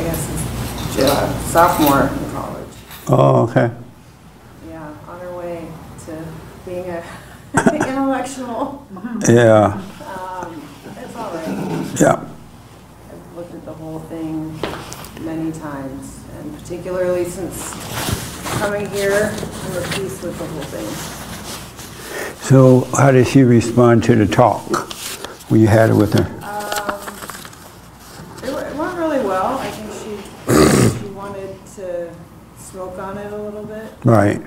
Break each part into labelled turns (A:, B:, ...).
A: I guess, is uh, sophomore in college.
B: Oh, okay.
A: Yeah, on her way to being a intellectual.
B: Yeah,
A: Um, it's all right.
B: yeah.
A: I've looked at the whole thing many times, and particularly since coming here, I'm at peace with the whole thing.
B: So how did she respond to the talk when you had it with her?
A: It went- it went really well. I think she, she wanted to smoke on it a little bit,
B: Right.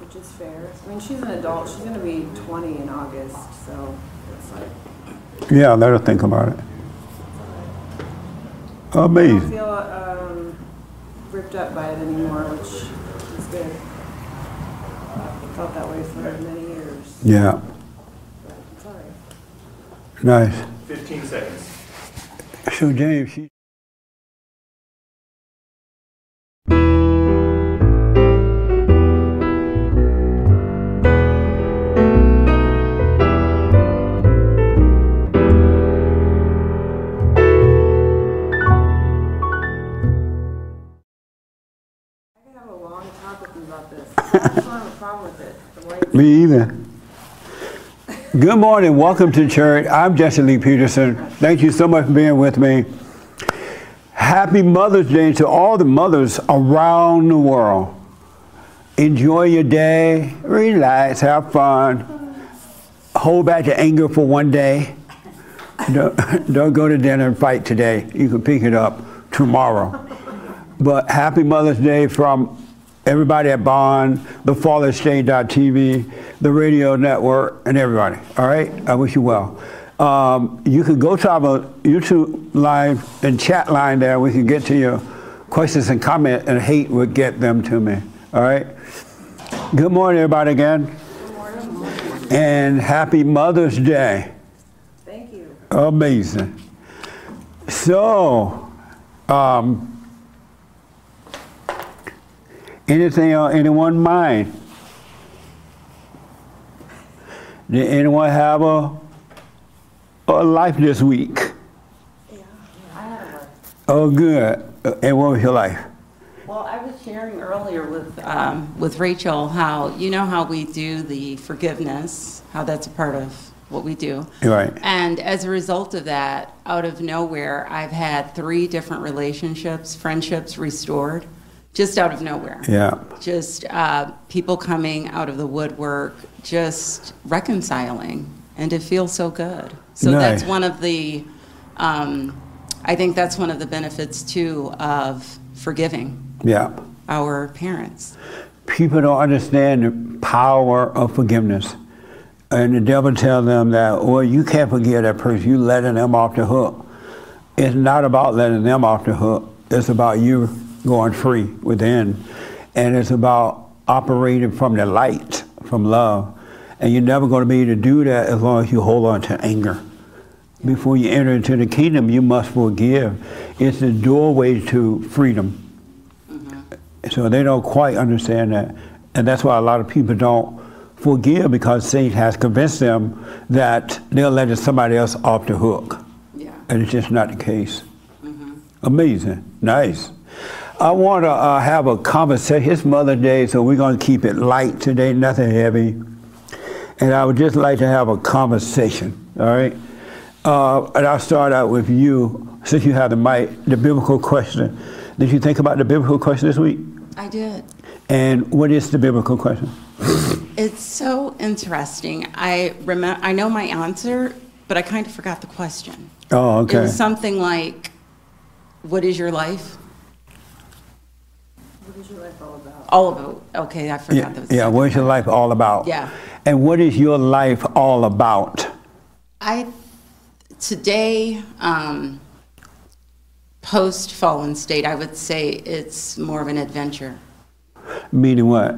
A: which is fair. I mean, she's an adult. She's gonna be 20 in August, so it's like,
B: Yeah, let her think about it.
A: I don't
B: Amazing.
A: feel um, ripped up by it anymore, which is good. Felt that way for many years,
B: Yeah,
A: but it's
B: nice.
C: 15 seconds.
B: So James, she. Me either. Good morning. Welcome to church. I'm Jesse Lee Peterson. Thank you so much for being with me. Happy Mother's Day to all the mothers around the world. Enjoy your day, relax, have fun, hold back your anger for one day. Don't, don't go to dinner and fight today. You can pick it up tomorrow. But happy Mother's Day from everybody at Bond, the FallenState.tv, the radio network, and everybody. All right? I wish you well. Um, you can go to our YouTube live and chat line there. We can get to your questions and comment, and Hake would get them to me. All right? Good morning, everybody, again. And happy Mother's Day.
A: Thank you.
B: Amazing. So, um, anything on anyone's mind? Did anyone have a, a life this week?
A: Yeah, I had a one.
B: Oh, good. Uh, And what was your life?
D: Well, I was sharing earlier with, um, with Rachel how, you know how we do the forgiveness, how that's a part of what we do.
B: Right.
D: And as a result of that, out of nowhere, I've had three different relationships, friendships restored, just out of nowhere.
B: Yeah.
D: Just uh, people coming out of the woodwork, just reconciling, and it feels so good. So that's one of the, um, I think that's one of the benefits too of forgiving
B: Yeah.
D: our parents.
B: People don't understand the power of forgiveness. And the devil tells them that, well, you can't forgive that person. You're letting them off the hook. It's not about letting them off the hook. It's about you going free within. And it's about operating from the light, from love. And you're never going to be able to do that as long as you hold on to anger. Before you enter into the kingdom, you must forgive. It's the doorway to freedom. Mm-hmm. So they don't quite understand that. And that's why a lot of people don't forgive because Satan has convinced them that they're letting somebody else off the hook.
D: Yeah.
B: And it's just not the case. Mm-hmm. Amazing. Nice. I want to uh, have a conversation. It's Mother's Day, so we're going to keep it light today, nothing heavy. And I would just like to have a conversation, all right? Uh, and I'll start out with you, since you have the mic, the biblical question. Did you think about the biblical question this week?
D: I did.
B: And what is the biblical question?
D: It's so interesting. I remember. I know my answer, but I kind of forgot the question.
B: Oh,
D: It
B: okay.
D: was something like, "What is your life?"
A: What is your life all about?
D: All about. Okay, I forgot
B: Yeah,
D: those.
B: yeah, what's your life all about?
D: Yeah.
B: And what is your life all about?
D: I today, um, post fallen state, I would say it's more of an adventure,
B: Meaning what?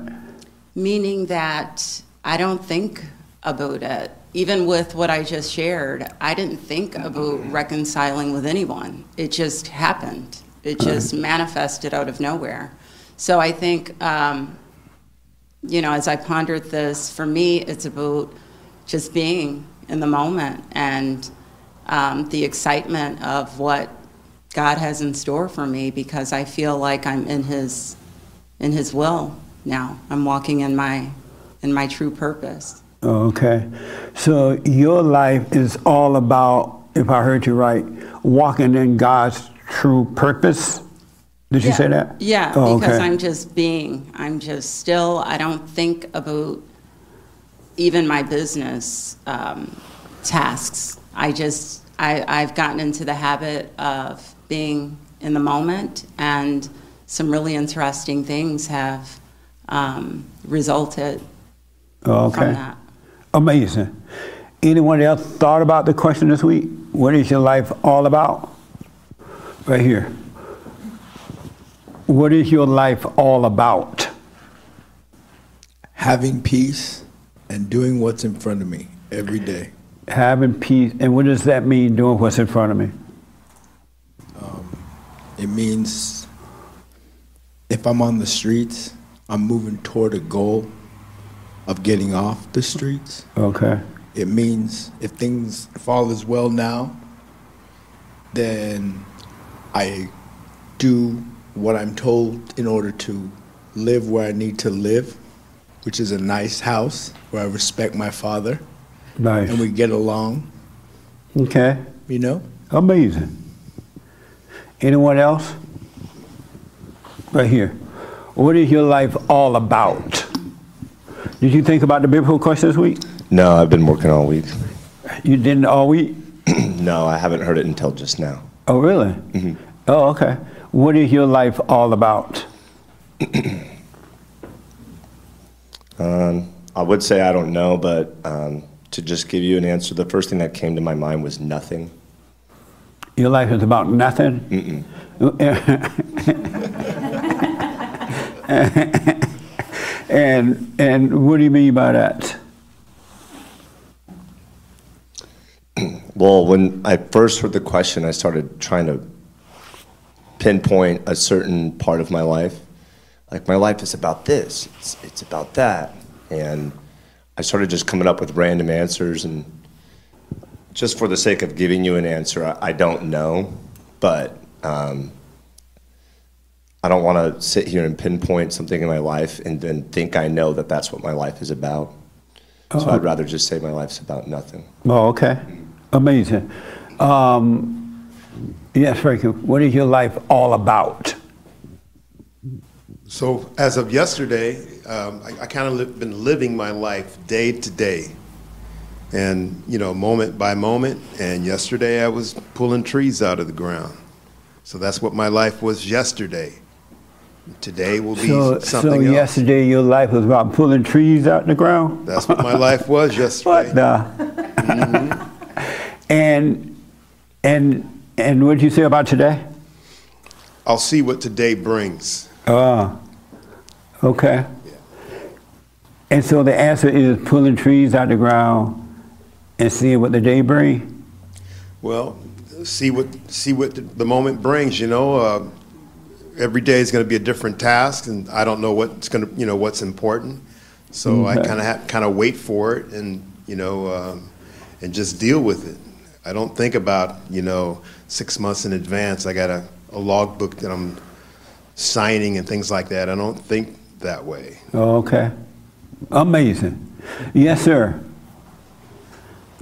D: meaning that I don't think about it. Even with what I just shared, I didn't think about reconciling with anyone. It just happened. It just manifested out of nowhere. So I think, um, you know, as I pondered this, for me, it's about just being in the moment and um, the excitement of what God has in store for me because I feel like I'm in His in His will now. I'm walking in my in my true purpose.
B: Okay. So your life is all about, if I heard you right, walking in God's true purpose. Did you
D: Yeah.
B: say that?
D: Yeah,
B: Oh,
D: because
B: okay.
D: I'm just being. I'm just still. I don't think about even my business um, tasks. I just. I, I've gotten into the habit of being in the moment, and some really interesting things have um, resulted
B: Oh,
D: from
B: okay.
D: that.
B: Amazing. Anyone else thought about the question this week? What is your life all about? Right here. What is your life all about?
C: having peace and doing what's in front of me every day.
B: Having peace. And what does that mean, doing what's in front of me?
C: Um, it means if I'm on the streets, I'm moving toward a goal of getting off the streets.
B: Okay.
C: It means if things fall as well now, then I do what I'm told in order to live where I need to live, which is a nice house where I respect my father
B: Nice.
C: and we get along,
B: Okay.
C: you know?
B: Amazing. Anyone else? Right here. What is your life all about? Did you think about the biblical question this week?
E: No, I've been working all week.
B: You didn't all week?
E: No, I haven't heard it until just now.
B: Oh, really? Mm-hmm. Oh, okay. What is your life all about?
E: Um, I would say I don't know, but um, to just give you an answer, the first thing that came to my mind was nothing.
B: Your life is about nothing? and and what do you mean by that?
E: Well, when I first heard the question, I started trying to pinpoint a certain part of my life. Like, my life is about this, it's, it's about that. And I started just coming up with random answers. And just for the sake of giving you an answer, I, I don't know. But um, I don't want to sit here and pinpoint something in my life and then think I know that that's what my life is about. So I'd rather just say my life's about nothing.
B: Oh, okay. Amazing. Um, yes, Franky, what is your life all about?
F: So as of yesterday, um, I, I kind of li- been living my life day to day, and you know, moment by moment. And yesterday, I was pulling trees out of the ground. So that's what my life was yesterday. Today will be
B: So,
F: something
B: so
F: else.
B: yesterday your life was about pulling trees out of the ground?
F: That's what my life was yesterday.
B: What the? and and and what did you say about today?
F: I'll see what today brings.
B: Ah, okay. And so the answer is pulling trees out the ground and seeing what the day bring.
F: Well, see what see what the, the moment brings. You know, uh, every day is going to be a different task, and I don't know what's going to you know what's important. So I
B: Okay.
F: kind of kind of wait for it, and you know, um, and just deal with it. I don't think about you know six months in advance. I got a, a logbook that I'm signing and things like that. I don't think that way.
B: Oh, okay. Amazing. Yes, sir.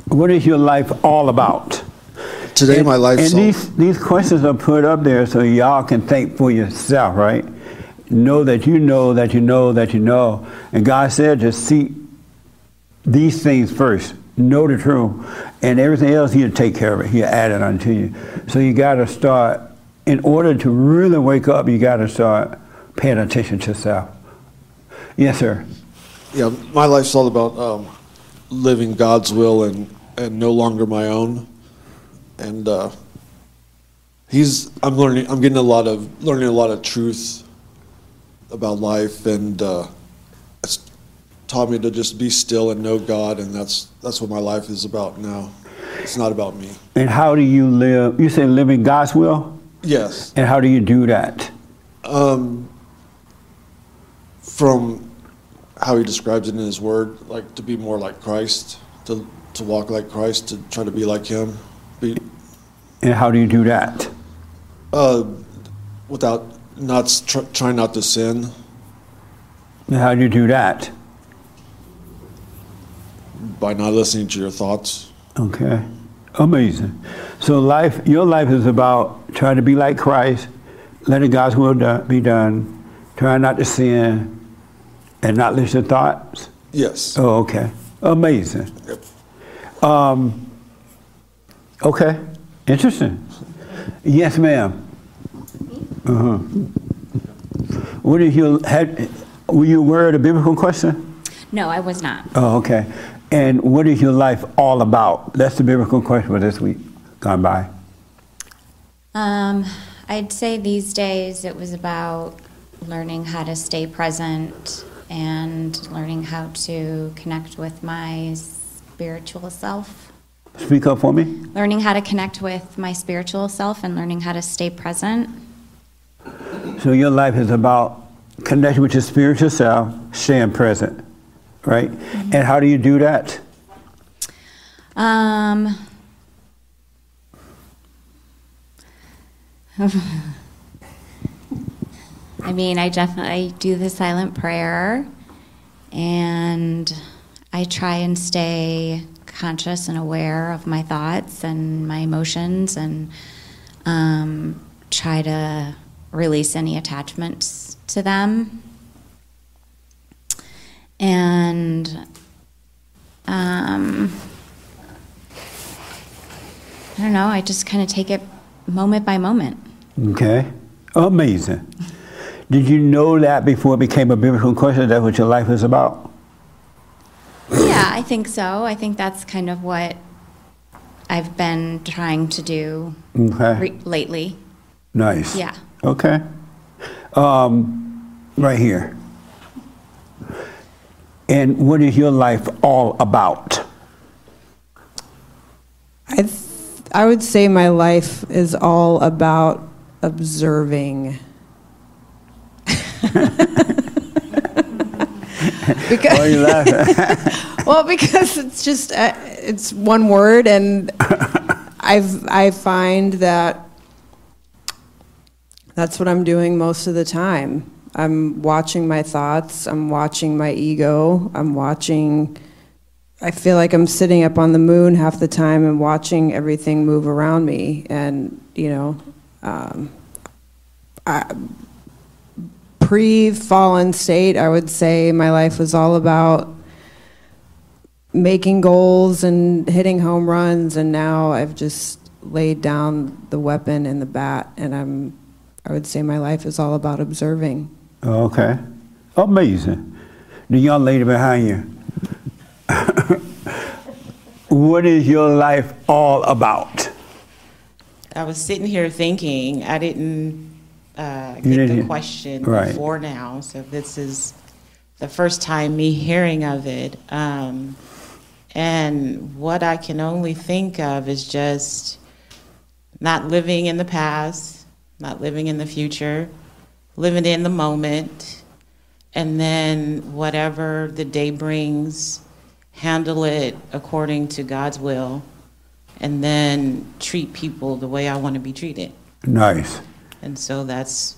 B: What is your life all about?
G: Today,
B: and,
G: my life's
B: And these, these questions are put up there so y'all can think for yourself, right? Know that you know that you know that you know. And God said to seek these things first. Know the truth. And everything else, He'll take care of it. He'll add it unto you. So you got to start, in order to really wake up, you got to start paying attention to self. Yes, sir.
G: yeah, my life's all about um, living God's will and, and no longer my own. And uh, he's I'm learning I'm getting a lot of learning a lot of truth about life and uh, taught me to just be still and know God and that's that's what my life is about now. It's not about me.
B: And how do you live? You say living God's will?
G: Yes.
B: And how do you do that?
G: Um, from how he describes it in his word, like to be more like Christ, to to walk like Christ, to try to be like him. Be,
B: And how do you do that?
G: Uh, without not tr- trying not to sin,
B: How do you do that?
G: By not listening to your thoughts.
B: Okay. Amazing. So life, your life is about trying to be like Christ, letting God's will do, be done, trying not to sin, and not listen to thoughts.
G: Yes.
B: Oh, okay. Amazing.
G: Yep.
B: Um, okay. Interesting. Yes, ma'am. Uh-huh. What is your, had, were you aware of the biblical question?
H: No, I was not.
B: Oh, okay. And what is your life all about? That's the biblical question for this week gone by.
H: Um, I'd say these days it was about learning how to stay present and learning how to connect with my spiritual self.
B: Speak up for me.
H: Learning how to connect with my spiritual self and learning how to stay present.
B: So your life is about connecting with your spiritual self, staying present, right? And how do you do that?
H: Um, I mean, I definitely do the silent prayer, and I try and stay conscious and aware of my thoughts and my emotions, and um, try to release any attachments to them. And um, I don't know. I just kind of take it moment by moment.
B: Okay. Amazing. Did you know that before it became a biblical question? That's what your life is about?
H: Yeah, I think so. I think that's kind of what I've been trying to do
B: Okay.
H: re- lately.
B: Nice.
H: Yeah.
B: Okay. Um, right here. And what is your life all about?
A: I, th- I would say my life is all about observing. because, well, because it's just uh, it's one word, and I've I find that that's what I'm doing most of the time. I'm watching my thoughts. I'm watching my ego. I'm watching. I feel like I'm sitting up on the moon half the time and watching everything move around me. And you know, um, pre-fallen state, I would say my life was all about making goals and hitting home runs. And now I've just laid down the weapon and the bat, and I'm. I would say my life is all about observing.
B: Okay. Amazing. The young lady behind you. what is your life all about?
I: I was sitting here thinking, I didn't uh, get the
B: didn't-
I: question
B: right.
I: before now, so this is the first time me hearing of it. Um, and what I can only think of is just not living in the past, not living in the future, living in the moment, and then whatever the day brings, handle it according to God's will, and then treat people the way I want to be treated.
B: Nice.
I: And so that's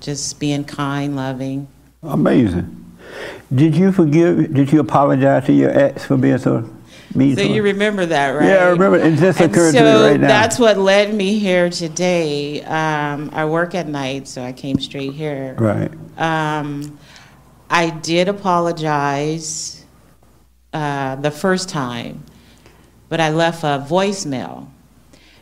I: just being kind, loving.
B: Amazing. Did you forgive, did you apologize to your ex for being so
I: So you remember that, right?
B: Yeah, I remember. It just occurred to me
I: so
B: right now.
I: that's what led me here today. Um, I work at night, so I came straight here.
B: Right.
I: Um, I did apologize uh, the first time, but I left a voicemail.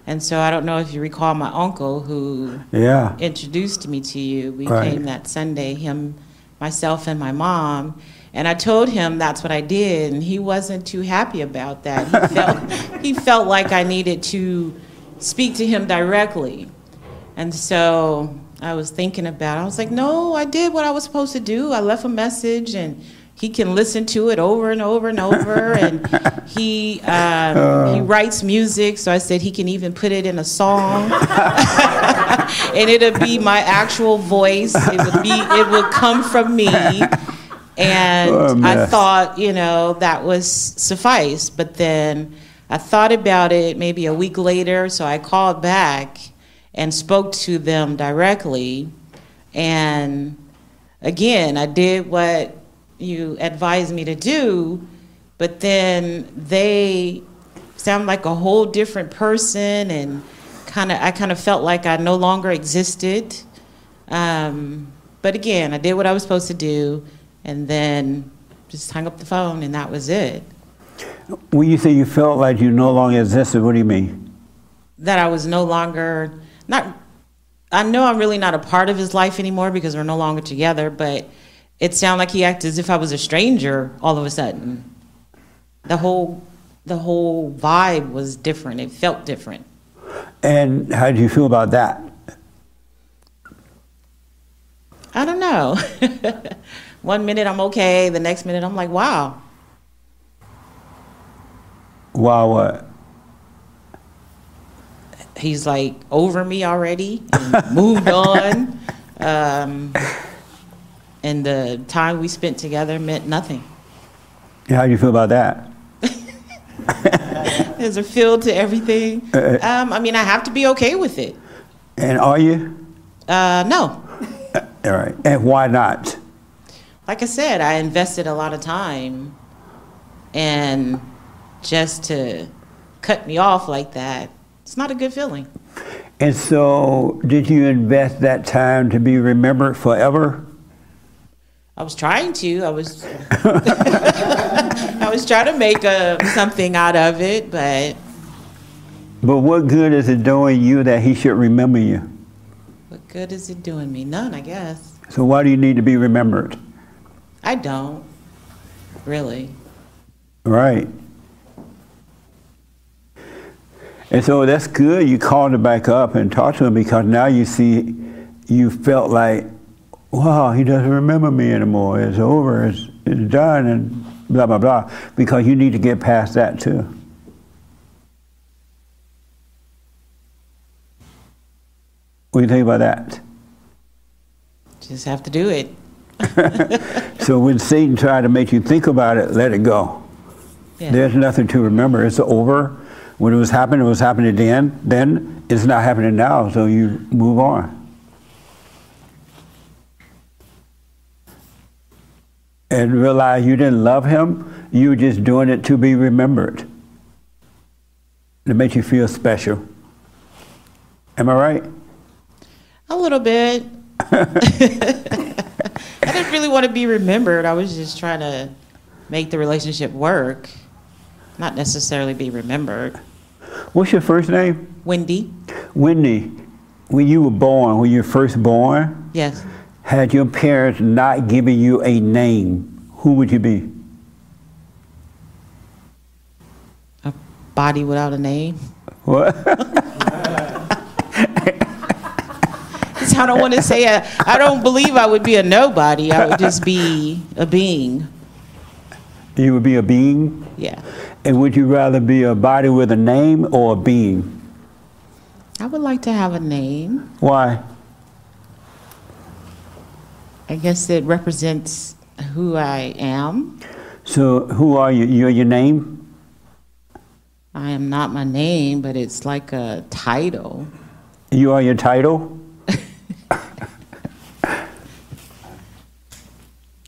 I: And so I don't know if you recall my uncle who
B: Yeah.
I: introduced me to you. We
B: Right.
I: came that Sunday, him, myself, and my mom. And I told him that's what I did, and he wasn't too happy about that. He felt, he felt like I needed to speak to him directly. And so I was thinking about it. I was like, no, I did what I was supposed to do. I left a message, and he can listen to it over and over and over. and he um, he writes music, so I said he can even put it in a song, and it'll be my actual voice. It would be it would come from me. And
B: Oh,
I: I thought, you know, that was suffice. But then I thought about it maybe a week later, so I called back and spoke to them directly. And again, I did what you advised me to do, but then they sound like a whole different person and kind of I kind of felt like I no longer existed. Um, but again, I did what I was supposed to do and then just hung up the phone and that was it.
B: When you say you felt like you no longer existed, what do you mean?
I: That I was no longer not I know I'm really not a part of his life anymore because we're no longer together, but it sounded like he acted as if I was a stranger all of a sudden. The whole the whole vibe was different. It felt different.
B: And how do you feel about that?
I: I don't know. One minute I'm okay, the next minute I'm like, wow.
B: Wow, what?
I: He's like over me already, and moved on. Um, and the time we spent together meant nothing.
B: How do you feel about that?
I: There's a feel to everything.
B: Uh,
I: Um, I mean, I have to be okay with it.
B: And are you?
I: Uh, no.
B: All right. And why not?
I: Like I said, I invested a lot of time, and just to cut me off like that, it's not a good feeling.
B: And so, did you invest that time to be remembered forever?
I: I was trying to. I was. I was trying to make a, something out of it, but
B: But what good is it doing you that he should remember you?
I: what good is it doing me? None, I guess.
B: So why do you need to be remembered?
I: I don't really.
B: Right. And so that's good. You called him back up and talked to him because now you see, you felt like, wow, he doesn't remember me anymore. It's over. It's, it's done, and blah blah blah. Because you need to get past that too. What do you think about that?
I: Just have to do it.
B: So when Satan tried to make you think about it, let it go.
I: Yeah.
B: There's nothing to remember. It's over. When it was happening, it was happening then. Then it's not happening now. So you move on. And realize you didn't love him. You were just doing it to be remembered. To make you feel special. Am I right?
I: A little bit. Really want to be remembered. I was just trying to make the relationship work, not necessarily be remembered.
B: What's your first name?
I: Wendy?
B: Wendy. When you were born, when you were first born,
I: Yes.
B: Had your parents not given you a name, who would you be?
I: A body without a name.
B: What?
I: Because I don't want to say, a, I don't believe I would be a nobody. I would just be a being.
B: you would be a being?
I: Yeah.
B: And would you rather be a body with a name or a being?
I: I would like to have a name.
B: Why?
I: I guess it represents who I am.
B: So who are you? You're your name?
I: I am not my name, but it's like a title.
B: You are your title?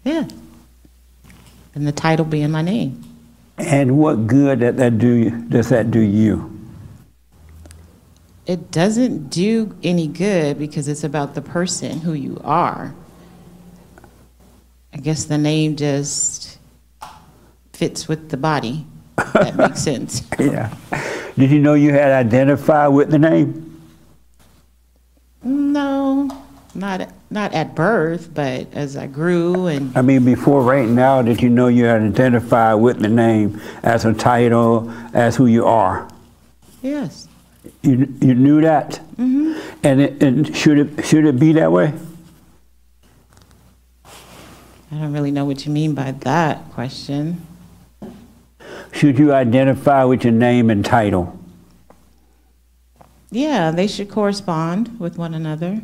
I: Yeah. And the title being my name.
B: And what good that, that do does that do you?
I: It doesn't do any good because it's about the person who you are. I guess the name just fits with the body. That makes sense.
B: Yeah. Did you know you had identified with the name?
I: No, not not at birth, but as I grew and
B: I mean, before right now, did you know you had identified with the name as a title, as who you are?
I: yes,
B: You, you knew that? Mm-hmm. And, it, and should, it, should it be that way?
I: I don't really know what you mean by that question.
B: Should you identify with your name and title?
I: Yeah, they should correspond with one another.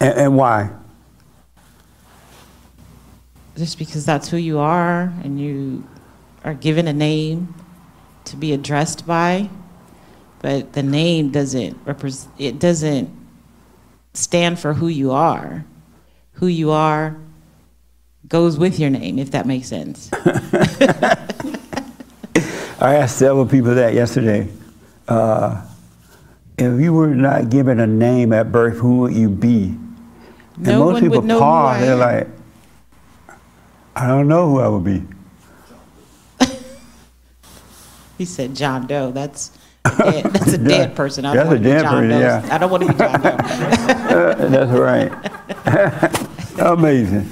B: And, and why?
I: just because that's who you are and you are given a name to be addressed by, but the name doesn't represent. It doesn't stand for who you are. Who you are goes with your name, if that makes sense.
B: I asked several people that yesterday. Uh, if you were not given a name at birth, who would you be? And
I: No
B: most people
I: would
B: pause. They're like, I don't know who I would be.
I: He said John Doe. That's a dead, that's a
B: Yeah,
I: dead person. I
B: that's
I: don't
B: a
I: want to be
B: dead
I: John
B: person,
I: Doe.
B: yeah.
I: I don't want to be John Doe.
B: Uh, that's right. Amazing.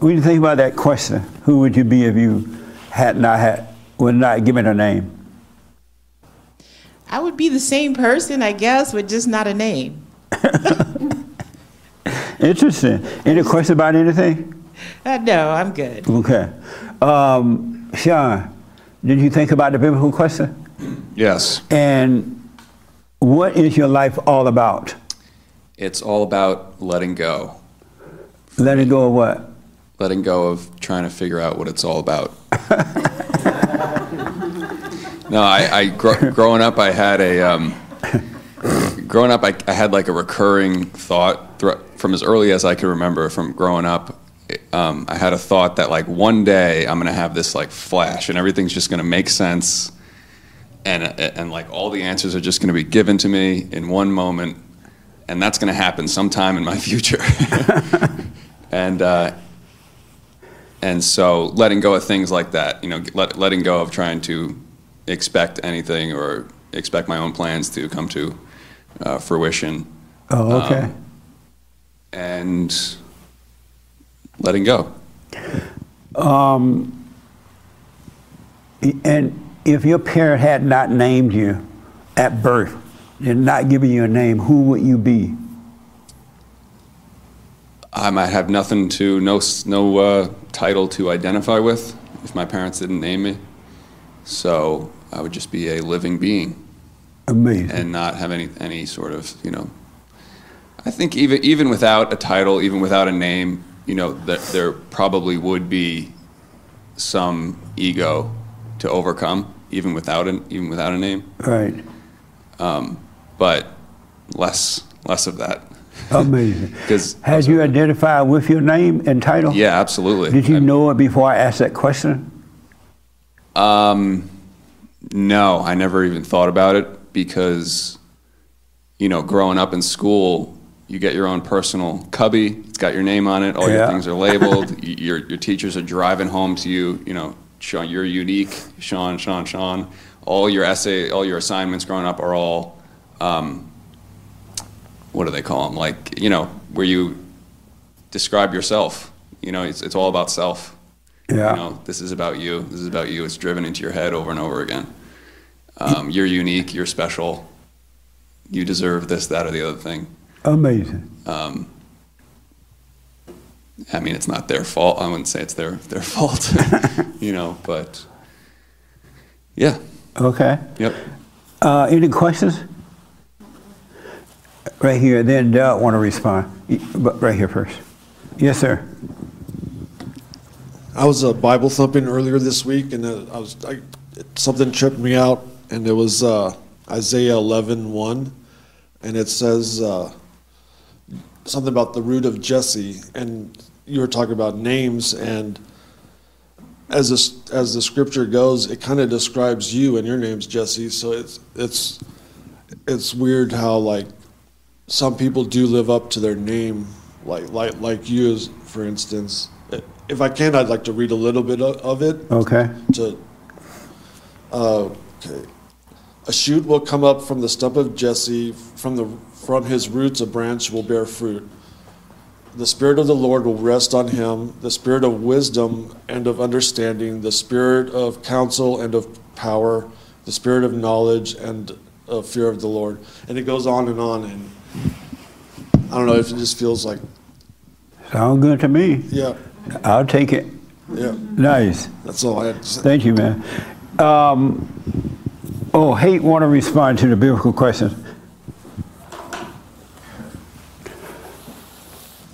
B: When you think about that question, who would you be if you had not had, were not given a name?
I: I would be the same person, I guess, with just not a name.
B: Interesting. Any questions about anything?
I: Uh, no, I'm good.
B: Okay. Um, Sean, did you think about the biblical question?
J: Yes,
B: And what is your life all about?
J: it's all about letting go.
B: Letting go of what?
J: Letting go of trying to figure out what it's all about. no, I, I gr- growing up, I had a um, growing up, I, I had like a recurring thought thr- from as early as I could remember. From growing up, um, I had a thought that like one day I'm gonna have this like flash, and everything's just gonna make sense, and and like all the answers are just gonna be given to me in one moment, and that's gonna happen sometime in my future. and uh, and so letting go of things like that, you know, let, letting go of trying to expect anything or expect my own plans to come to uh, fruition,
B: Oh, okay.
J: Um, and letting go.
B: Um, and if your parent had not named you at birth, and not given you a name, who would you be?
J: I might have nothing to no no uh, title to identify with if my parents didn't name me. So I would just be a living being
B: Amazing.
J: and not have any any sort of you know. I think even even without a title, even without a name, you know, that there probably would be some ego to overcome, even without an even without a name.
B: right.
J: But less less of that.
B: Amazing.
J: 'Cause-
B: Had you identified with your name and title?
J: Yeah, absolutely.
B: Did you
J: I-
B: know it before I asked that question?
J: Um, no, I never even thought about it because, you know, growing up in school, you get your own personal cubby. It's got your name on it. All your things are labeled. Your your teachers are driving home to you. You know, Sean, you're unique. Sean, Sean, Sean. All your essay, all your assignments growing up are all, um, what do they call them? Like, you know, where you describe yourself. You know, it's it's all about self.
B: Yeah.
J: You know, this is about you. This is about you. It's driven into your head over and over again. Um, you're unique. You're special. You deserve this, that, or the other thing.
B: Amazing.
J: Um, I mean, it's not their fault. I wouldn't say it's their their fault, you know. But yeah,
B: Okay.
J: yep.
B: Uh, any questions? Right here, then Doug want to respond. But right here first. Yes, sir.
G: I was uh, Bible thumping earlier this week, and uh, I was I, something tripped me out, and it was uh, Isaiah 11, 1, and it says uh, something about the root of Jesse, and you were talking about names, and as this, as the scripture goes, it kind of describes you, and your name's Jesse. So it's it's it's weird how like some people do live up to their name, like like like you, as, for instance. If I can, I'd like to read a little bit of it.
B: Okay.
G: To uh, okay, a shoot will come up from the stump of Jesse. From the from his roots, a branch will bear fruit. The Spirit of the Lord will rest on him, the Spirit of wisdom and of understanding, the Spirit of counsel and of power, the Spirit of knowledge and of fear of the Lord. And it goes on and on. And I don't know if it just feels like,
B: Sound good to me.
G: yeah,
B: I'll take it.
G: yeah,
B: Nice.
G: that's all I had to say.
B: Thank you, man. Um, oh, Hake want to respond to the biblical questions.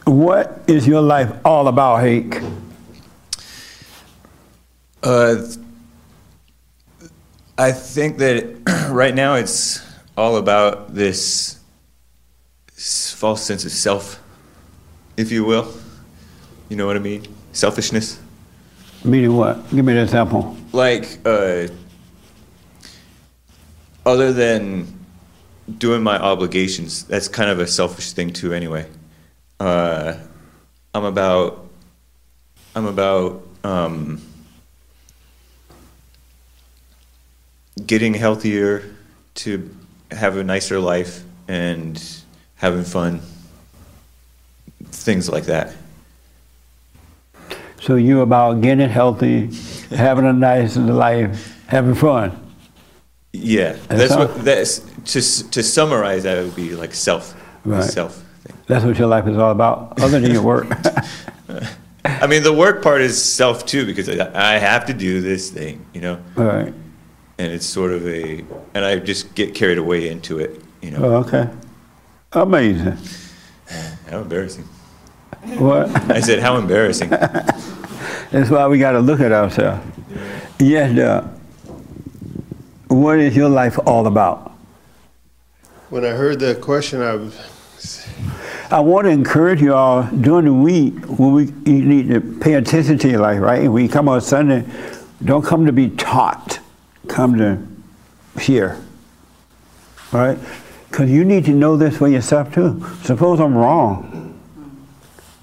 B: What is your life all about, Hake?
K: Uh, I think that right now it's all about this s- false sense of self, if you will. You know what I mean? Selfishness.
B: Meaning what? Give me an example.
K: Like, uh, other than doing my obligations, that's kind of a selfish thing too, anyway. Uh, I'm about, I'm about um, getting healthier to have a nicer life and having fun, things like that.
B: So you about getting healthy, having a nice life, having fun.
K: Yeah,
B: That's
K: that's what that's to to summarize. That would be like self,
B: Right.
K: self.
B: That's what your life is all about, other than your work.
K: I mean, the work part is self too because I I have to do this thing, you know,
B: all right.
K: and it's sort of a, and I just get carried away into it, you know.
B: Oh, okay. Amazing.
K: How embarrassing!
B: What?
K: I said, how embarrassing.
B: That's why we got to look at ourselves. Yes, Doug. What is your life all about?
L: When I heard the question, I was,
B: I want to encourage you all during the week when we you need to pay attention to your life, right? When you come on Sunday, don't come to be taught. Come to hear. Right? Because you need to know this for yourself too. Suppose I'm wrong.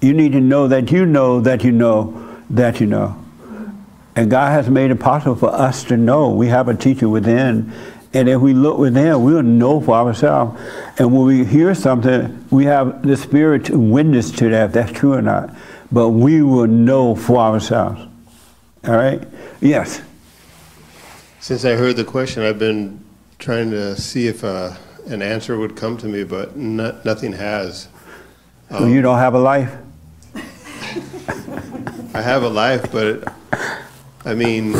B: You need to know that you know that you know that you know. And God has made it possible for us to know. We have a teacher within. And if we look within, we'll know for ourselves. And when we hear something, we have the Spirit to witness to that, if that's true or not. But we will know for ourselves. All right? Yes.
L: since I heard the question, I've been trying to see if uh, an answer would come to me, but no, nothing has.
B: So you don't have a life?
L: I have a life, but I mean,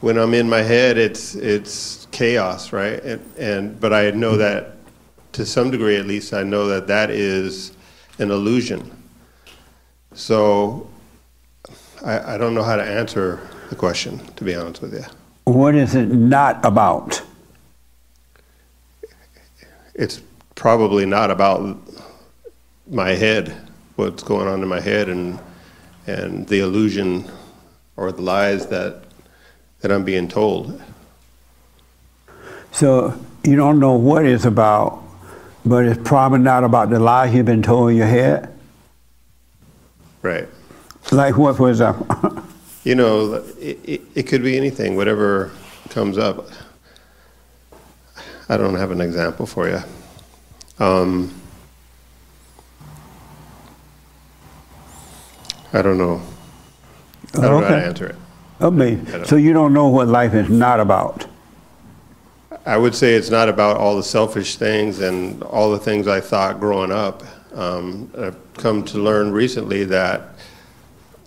L: when I'm in my head, it's it's chaos, right? And, and but I know mm-hmm. that to some degree, at least, I know that that is an illusion. So I, I don't know how to answer the question, to be honest with you.
B: What is it not about?
L: It's probably not about my head, what's going on in my head, and and the illusion or the lies that that I'm being told.
B: So you don't know what it's about, but it's probably not about the lie you've been told in your head.
L: Right.
B: Like what, for example?
L: You know, it, it, it could be anything, whatever comes up. I don't have an example for you. Um, I don't know. I don't know how to answer it.
B: Amazing. So you don't know what life is not about.
L: I would say it's not about all the selfish things and all the things I thought growing up. Um, I've come to learn recently that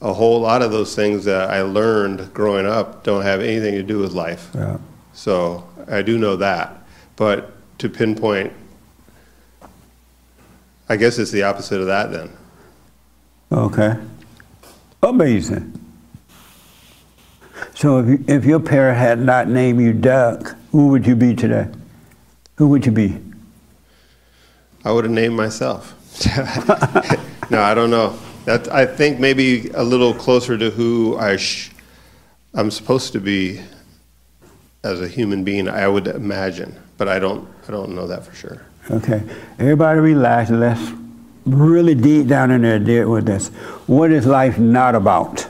L: a whole lot of those things that I learned growing up don't have anything to do with life.
B: Yeah.
L: So I do know that. But to pinpoint, I guess it's the opposite of that then.
B: Okay. Amazing. So if, you, if your parent had not named you Doug, who would you be today? Who would you be?
L: I would have named myself. no, I don't know. That I think maybe a little closer to who I sh- I'm supposed to be as a human being. I would imagine, but I don't. I don't know that for sure.
B: Okay. Everybody relax. Let's really deep down in there deal with this. What is life not about?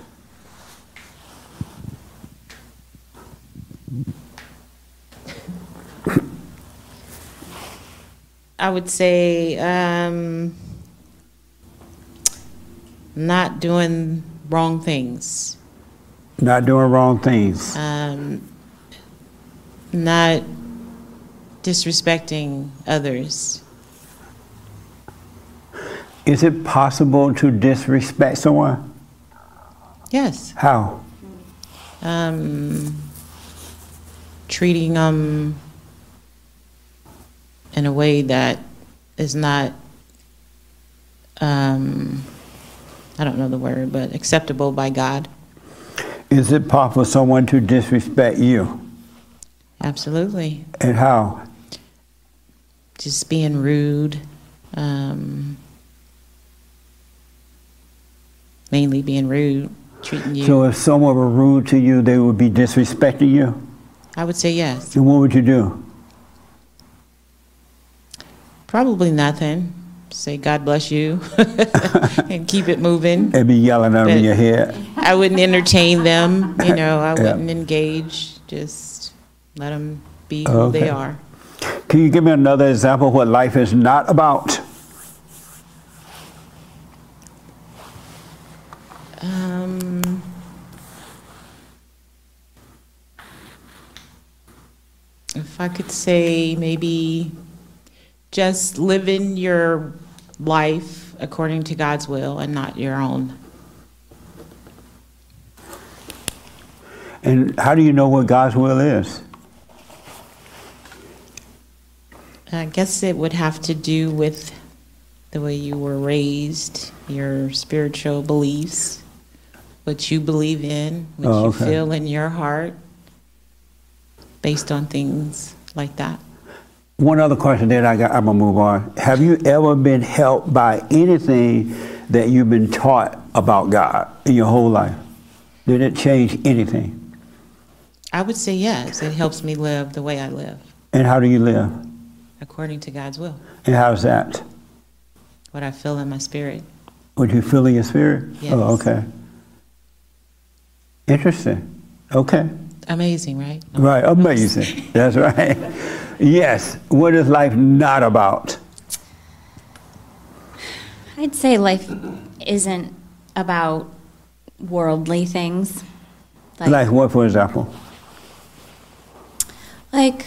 I: I would say um, not doing wrong things,
B: Not doing wrong things.
I: um, not disrespecting others.
B: Is it possible to disrespect someone?
I: Yes.
B: How?
I: Um, treating them in a way that is not, um, I don't know the word, but acceptable by God.
B: Is it possible for someone to disrespect you?
I: Absolutely.
B: And how?
I: Just being rude. Um, mainly being rude, treating you.
B: So if someone were rude to you, they would be disrespecting you?
I: I would say yes.
B: And what would you do?
I: Probably nothing. Say God bless you and keep it moving.
B: They'd be yelling over
I: But-
B: your head.
I: I wouldn't entertain them, you know, I
B: Yeah.
I: wouldn't engage, just let them be who they are.
B: Can you give me another example of what life is not about?
I: Um, if I could say maybe just living your life according to God's will and not your own.
B: And how do you know what God's will is?
I: I guess it would have to do with the way you were raised, your spiritual beliefs, what you believe in, what
B: Oh,
I: you feel in your heart, based on things like that.
B: One other question, that I got, I'm gonna move on. Have you ever been helped by anything that you've been taught about God in your whole life? Did it change anything?
I: I would say yes, it helps me live the way I live,
B: And how do you live?
I: according to God's will,
B: And how's that?
I: what I feel in my spirit.
B: What you feel in your spirit?
I: Yes.
B: Oh, okay. Interesting. Okay.
I: Amazing, right?
B: Right. Amazing. That's right. Yes. What is life not about?
H: I'd say life isn't about worldly things.
B: Like what, for example?
H: like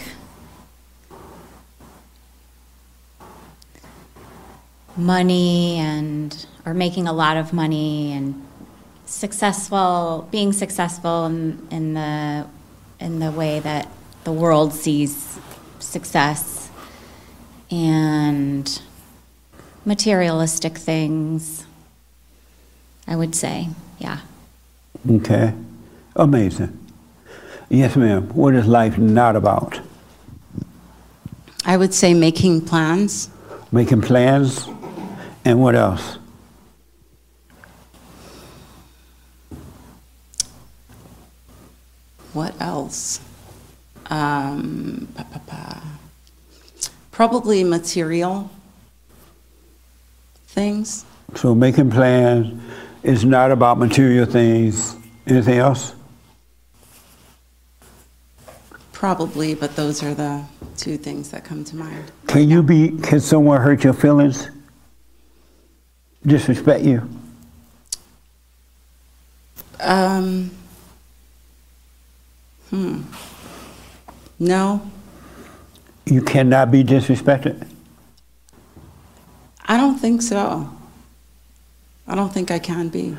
H: money and or making a lot of money and successful being successful in, in the in the way that the world sees success and materialistic things I would say yeah
B: Okay. Amazing. Yes, ma'am. What is life not about?
D: I would say making plans.
B: Making plans. And what else?
D: What else? Um, pa, pa, pa. Probably material things.
B: So making plans is not about material things. Anything else?
D: Probably, but those are the two things that come to mind.
B: Can you be? Can someone hurt your feelings? Disrespect you?
D: Um, hmm. No,
B: You cannot be disrespected.
D: I don't think so. I don't think I can be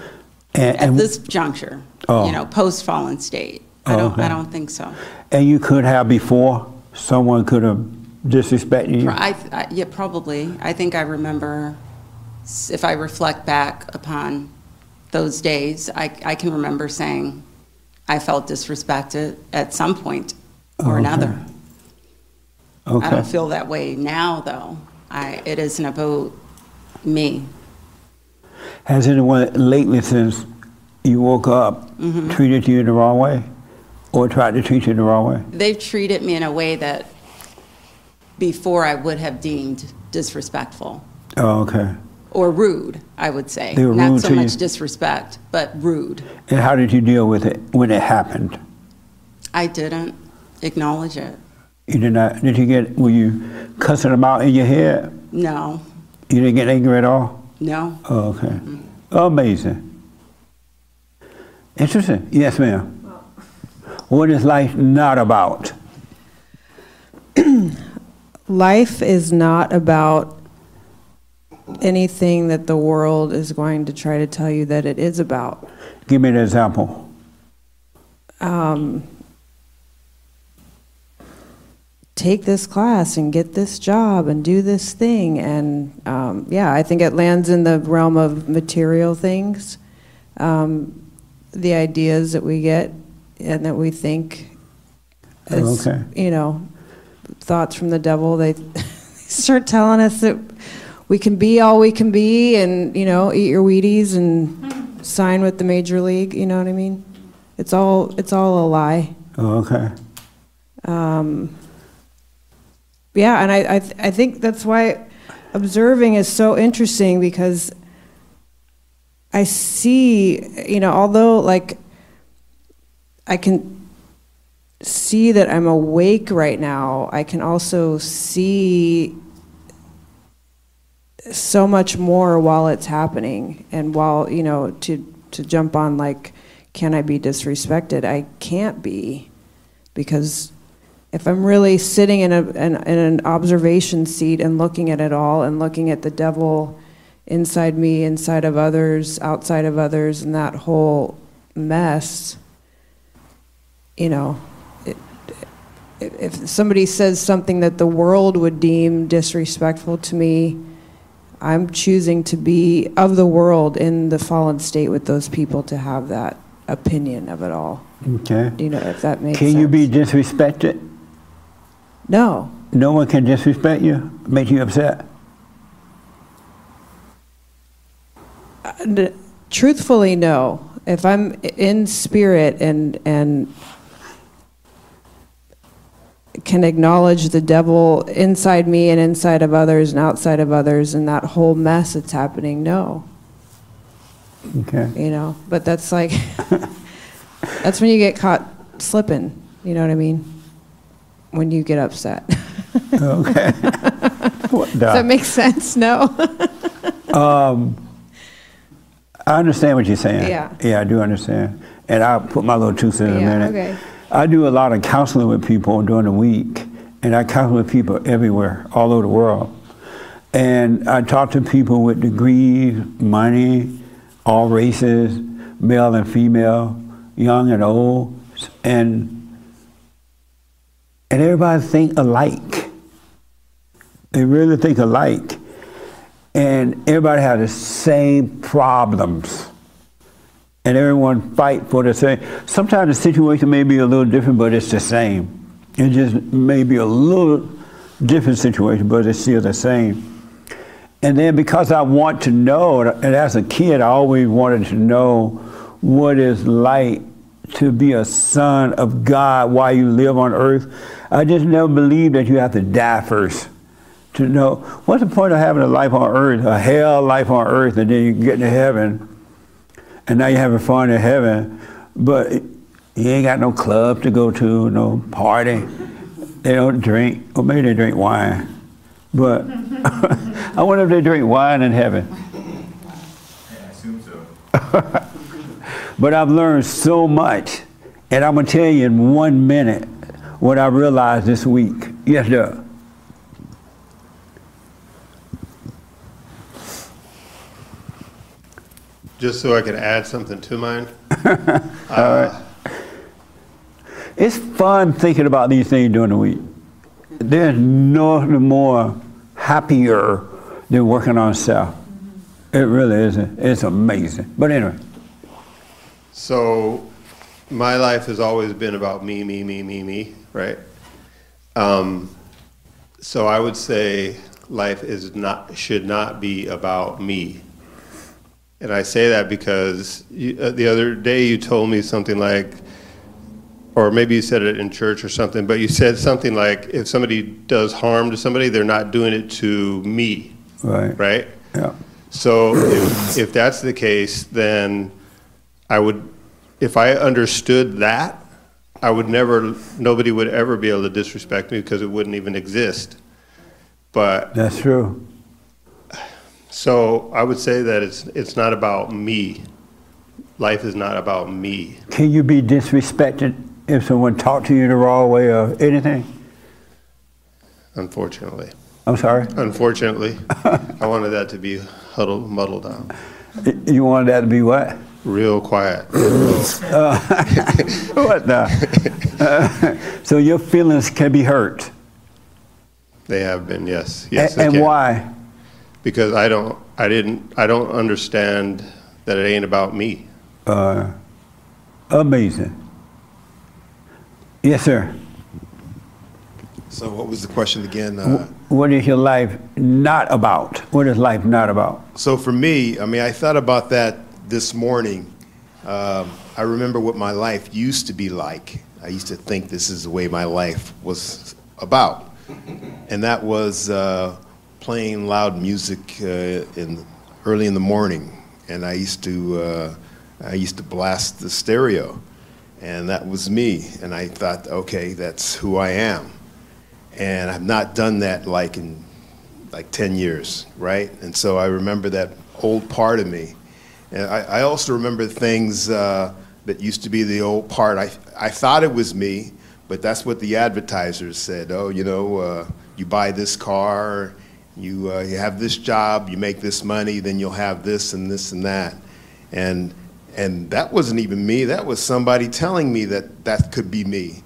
B: And,
D: at
B: and,
D: this juncture.
B: Oh.
D: You know, post fallen state. I don't.
B: okay.
D: I don't think so.
B: and you could have before. Someone could have disrespected you.
D: I, I, yeah, probably. I think I remember, if I reflect back upon those days, I, I can remember saying I felt disrespected at some point or
B: Okay.
D: another. I don't feel that way now, though. I, it isn't about me.
B: Has anyone lately, since you woke up,
D: Mm-hmm.
B: treated you the wrong way, or tried to treat you the wrong way?
D: They've treated me in a way that before I would have deemed disrespectful
B: Oh, okay.
D: or rude, I would say.
B: They were
D: Not
B: rude
D: so
B: to
D: much
B: you?
D: disrespect, but rude.
B: And how did you deal with it when it happened?
D: I didn't acknowledge it.
B: You did not. Did you get? Were you cussing them out in your head?
D: No,
B: You didn't get angry at all?
D: no.
B: Oh, okay. Amazing. Interesting. Yes, ma'am. What is life not about?
A: Life is not about anything that the world is going to try to tell you that it is about.
B: Give me an example.
A: Um, take this class and get this job and do this thing. And um, yeah, I think it lands in the realm of material things. Um, the ideas that we get and that we think as,
B: Okay.
A: you know, thoughts from the devil. They start telling us that we can be all we can be and, you know, eat your Wheaties and sign with the major league, you know what I mean? It's all, it's all a lie.
B: Oh, okay.
A: Um, yeah, and I, I, th- I think that's why observing is so interesting because I see, you know, although like I can see that I'm awake right now, I can also see so much more while it's happening and while, you know, to, to jump on like, can I be disrespected? I can't be because if I'm really sitting in, a, in, in an observation seat and looking at it all and looking at the devil inside me, inside of others, outside of others, and that whole mess, you know, it, if if somebody says something that the world would deem disrespectful to me, I'm choosing to be of the world in the fallen state with those people to have that opinion of it all.
B: Okay.
A: You know, if that makes
B: Can
A: sense.
B: you be disrespected?
A: No.
B: No one can disrespect you, make you upset?
A: Uh, n- Truthfully, no. If I'm in spirit and and can acknowledge the devil inside me and inside of others and outside of others and that whole mess that's happening, no.
B: Okay.
A: You know, but that's like that's when you get caught slipping. You know what I mean? When you get upset.
B: Okay. What
A: Does that make sense? No.
B: Um, I understand what you're saying.
A: Yeah.
B: Yeah, I do understand. And I'll put my little two cents in a minute.
A: okay.
B: I do a lot of counseling with people during the week, and I counsel with people everywhere, all over the world. And I talk to people with degrees, money, all races, male and female, young and old, and and everybody think alike. They really think alike. And everybody has the same problems. And everyone fight for the same. Sometimes the situation may be a little different but it's the same. It just may be a little different situation but it's still the same. And then because i want to know and as a kid i always wanted to know what it's like to be a son of god while you live on earth i just never believed that you have to die first to know what's the point of having a life on earth, a hell life on earth, and then you get to heaven, and now you're having fun in heaven, but you ain't got no club to go to, no party. They don't drink, or maybe they drink wine, but I wonder if they drink wine in heaven.
K: I assume so.
B: But I've learned so much, and I'm gonna tell you in one minute what I realized this week. Yes, sir.
L: Just so I can add something to mine.
B: Uh, it's fun thinking about these things during the week. There's nothing more happier than working on self. It really is. It's amazing. But anyway,
L: So, my life has always been about me, me, me, me, me, right? Um, so I would say life is not should not be about me. And I say that because you, uh, the other day you told me something like, or maybe you said it in church or something, but you said something like, if somebody does harm to somebody, they're not doing it to me,
B: right?
L: right?
B: Yeah.
L: So if, if that's the case, then I would, if I understood that, I would never, nobody would ever be able to disrespect me because it wouldn't even exist. But
B: That's true.
L: so I would say that it's it's not about me. Life is not about me.
B: Can you be disrespected if someone talked to you in the wrong way or anything?
L: Unfortunately.
B: I'm sorry?
L: Unfortunately, I wanted that to be huddled, muddled down,
B: You wanted that to be what?
L: Real quiet.
B: Uh, what the? so your feelings can be hurt.
L: They have been, yes, yes.
B: A-
L: they
B: and
L: can.
B: why?
L: Because I don't, I didn't, I don't understand that it ain't about me.
B: Uh, amazing. Yes, sir.
F: So what was the question again? Uh,
B: What is your life not about? What is life not about?
F: So for me, I mean, I thought about that this morning. Um, I remember what my life used to be like. I used to think this is the way my life was about, and that was uh, playing loud music uh, in early in the morning, and I used to uh, I used to blast the stereo, and that was me. And I thought, okay, that's who I am, and I've not done that like in like 10 years, right? And so I remember that old part of me. And I, I also remember things uh, that used to be the old part. I, I thought it was me, but that's what the advertisers said. Oh, you know, uh, you buy this car, you, uh, you have this job, you make this money, then you'll have this and this and that. And, and that wasn't even me. That was somebody telling me that that could be me.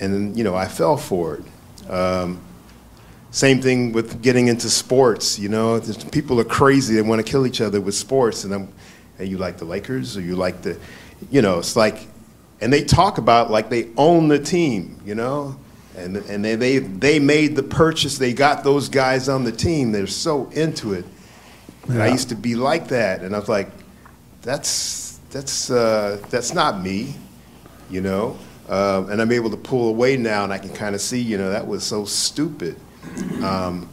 F: And, you know, I fell for it. Um, same thing with getting into sports. You know, people are crazy. They want to kill each other with sports. And I'm, hey, you like the Lakers or you like the, you know, it's like, and they talk about like they own the team. You know, and and they they they made the purchase. They got those guys on the team. They're so into it. And I used to be like that, and I was like, that's that's uh, that's not me you know. Um, and I'm able to pull away now, and I can kind of see, you know, that was so stupid. Um,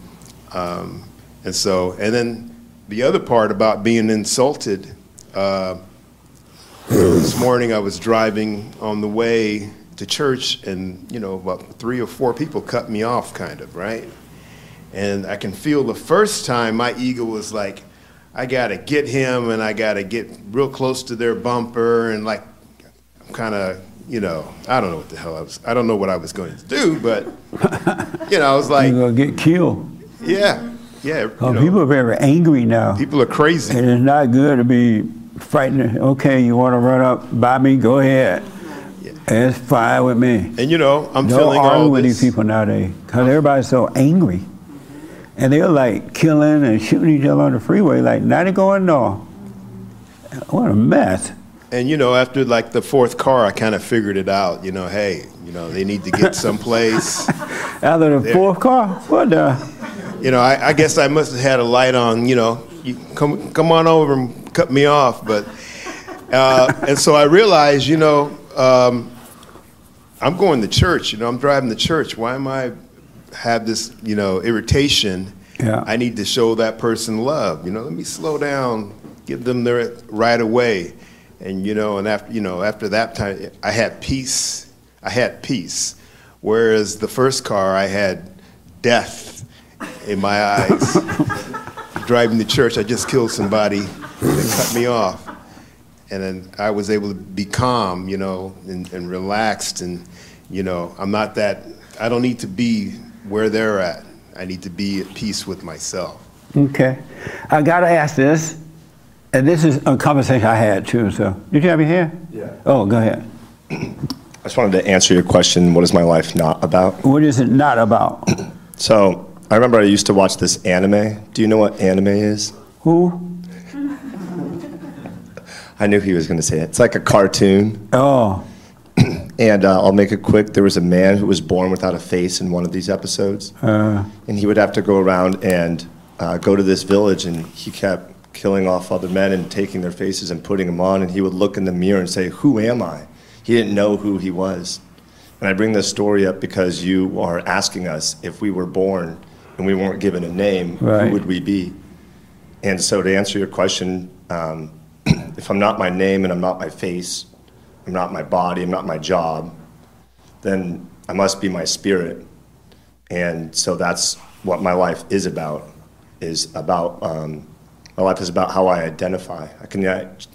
F: um, and so, and then the other part about being insulted. Uh, this morning, I was driving on the way to church, and you know, about three or four people cut me off, kind of, right? And I can feel the first time my ego was like, I gotta get him, and I gotta get real close to their bumper, and like I'm kind of, you know, I don't know what the hell I was. I don't know what I was going to do, but you know, I was like,
B: You're gonna get killed.
F: yeah, yeah. You
B: Oh,
F: know,
B: people are very angry now.
F: people are crazy.
B: And it's not good to be fighting. Okay, you want to run up by me? Go ahead. It's fine with me.
F: And you know, I'm
B: Don't
F: feeling
B: argue
F: all
B: with these people nowadays because everybody's so angry. And they're like killing and shooting each other on the freeway, like not going north. What a mess.
F: And you know, after like the fourth car, I kind of figured it out. You know, hey, you know, they need to get someplace.
B: After the
F: Yeah.
B: fourth car, what the?
F: you know, I, I guess I must have had a light on. You know, you come come on over and cut me off. But uh, and so I realized, you know, um, I'm going to church. You know, I'm driving to church. Why am I have this, you know, irritation?
B: Yeah.
F: I need to show that person love. You know, let me slow down, give them their right away, and you know, and after you know, after that time, I had peace. I had peace, whereas the first car, I had death in my eyes. Driving to church, I just killed somebody that cut me off, and then I was able to be calm, you know, and, and relaxed, and you know, I'm not that. I don't need to be where they're at. I need to be at peace with myself.
B: Okay. I got to ask this, and this is a conversation I had too, so. Did you have your hand?
E: Yeah.
B: Oh, go ahead.
E: I just wanted to answer your question what is my life not about?
B: What is it not about?
E: So, I remember I used to watch this anime. Do you know what anime is?
B: Who?
E: I knew he was going to say it. It's like a cartoon.
B: Oh,
E: And uh, I'll make it quick. There was a man who was born without a face in one of these episodes.
B: uh,
E: And he would have to go around and uh, go to this village, and he kept killing off other men and taking their faces and putting them on. And he would look in the mirror and say, Who am I? He didn't know who he was. And I bring this story up because you are asking us if we were born and we weren't given a name,
B: Right.
E: who would we be? And so, to answer your question, um, if I'm not my name and I'm not my face, I'm not my body, I'm not my job, then I must be my spirit. And so that's what my life is about. Is about um, my life is about how I identify. I can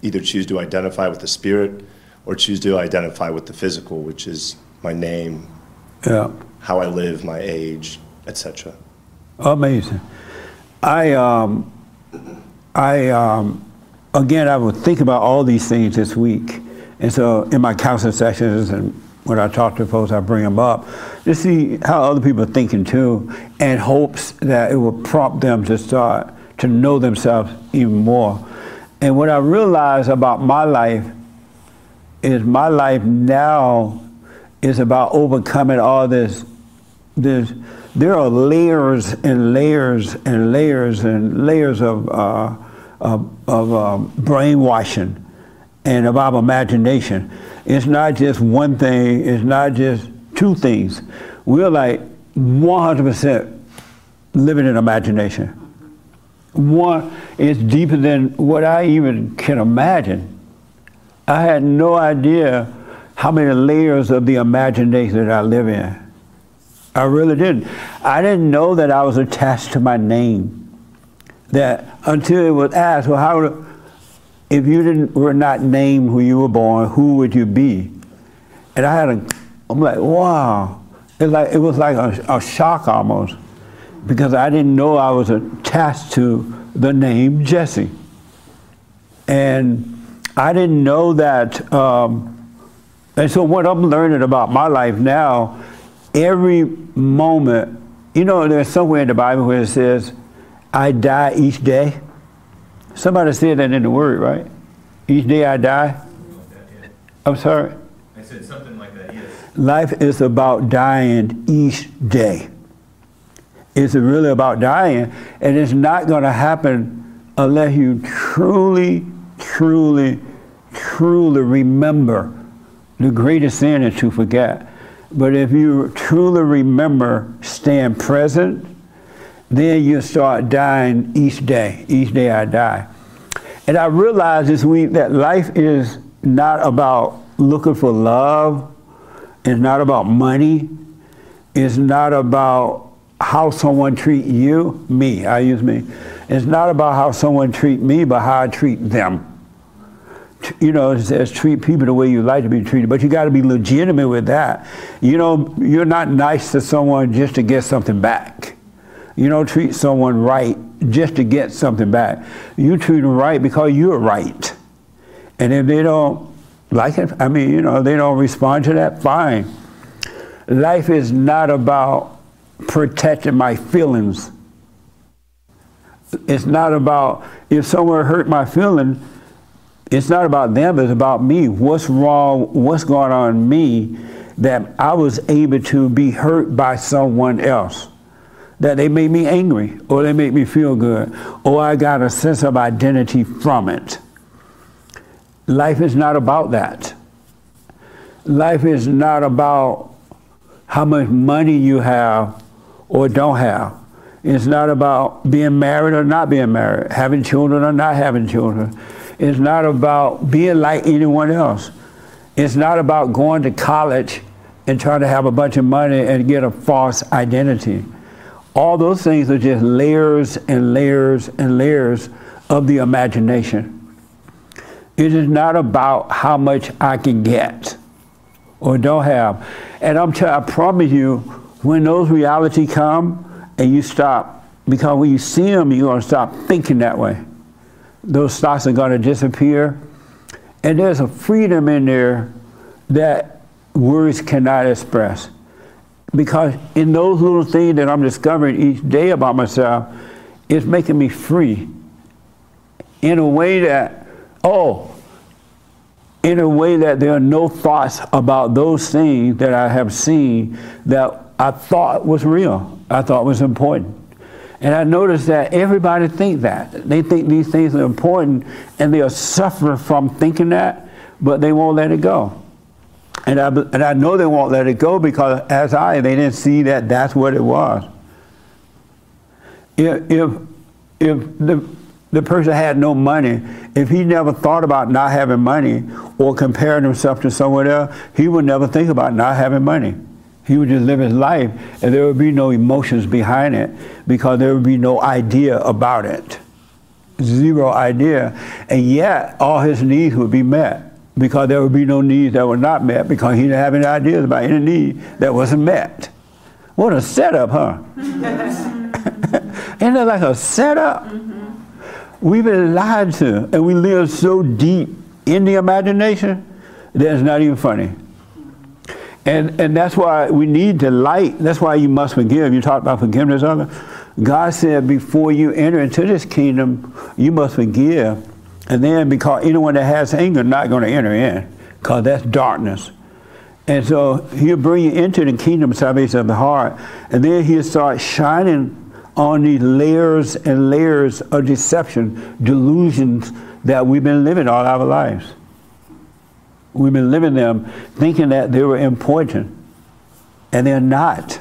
E: either choose to identify with the spirit, or choose to identify with the physical, which is my name,
B: yeah.
E: how I live, my age, etc.
B: Amazing. I um, I um, again, I would think about all these things this week, and so in my counseling sessions and when I talk to folks, I bring them up to see how other people are thinking too, and hopes that it will prompt them to start to know themselves even more. And what I realize about my life is my life now is about overcoming all this there's, there are layers and layers and layers and layers of, uh, of, of um, brainwashing and of our imagination. It's not just one thing, it's not just two things. We're like 100% living in imagination. One, it's deeper than what I even can imagine. I had no idea how many layers of the imagination that I live in. I really didn't. I didn't know that I was attached to my name. That until it was asked, well, how, if you didn't were not named when you were born, who would you be? And I had a, I'm like, wow. It like it was like a, a shock almost, because I didn't know I was attached to the name Jesse, and I didn't know that. Um, and so what I'm learning about my life now every moment, you know, there's somewhere in the Bible where it says, I die each day. Somebody said that in the Word, right? Each day I die. I'm sorry?
K: I said something like that, yes.
B: Life is about dying each day. It's really about dying, and it's not going to happen unless you truly, truly, truly remember the greatest sin is to forget. But if you truly remember staying present, then you start dying each day. Each day I die. And I realize this week that life is not about looking for love. It's not about money. It's not about how someone treat you, me, I use me. It's not about how someone treat me, but how I treat them you know, it says treat people the way you like to be treated, but you got to be legitimate with that. You know, you're not nice to someone just to get something back. You don't treat someone right just to get something back. You treat them right because you're right. And if they don't like it, I mean, you know, they don't respond to that, fine. Life is not about protecting my feelings. It's not about if someone hurt my feelings it's not about them, it's about me. What's wrong, what's going on in me that I was able to be hurt by someone else? That they made me angry, or they made me feel good, or I got a sense of identity from it. Life is not about that. Life is not about how much money you have or don't have. It's not about being married or not being married, having children or not having children. It's not about being like anyone else. It's not about going to college and trying to have a bunch of money and get a false identity. All those things are just layers and layers and layers of the imagination. It is not about how much I can get or don't have. And I'm t- I promise you, when those reality come and you stop, because when you see them, you're going to stop thinking that way those thoughts are going to disappear. And there's a freedom in there that words cannot express. Because in those little things that I'm discovering each day about myself, it's making me free in a way that, oh, in a way that there are no thoughts about those things that I have seen that I thought was real, I thought was important. And I noticed that everybody think that. They think these things are important and they'll suffer from thinking that, but they won't let it go. And I, and I know they won't let it go because as I, they didn't see that that's what it was. If, if, if the, the person had no money, if he never thought about not having money or comparing himself to someone else, he would never think about not having money. He would just live his life and there would be no emotions behind it because there would be no idea about it. Zero idea. And yet, all his needs would be met because there would be no needs that were not met because he didn't have any ideas about any need that wasn't met. What a setup, huh? Isn't that like a setup? Mm-hmm. We've been lied to and we live so deep in the imagination that it's not even funny. And, and that's why we need to light. That's why you must forgive. You talked about forgiveness. Other. God said before you enter into this kingdom, you must forgive. And then because anyone that has anger not going to enter in because that's darkness. And so he'll bring you into the kingdom of salvation of the heart. And then he'll start shining on these layers and layers of deception, delusions that we've been living all our lives. We've been living them thinking that they were important, and they're not.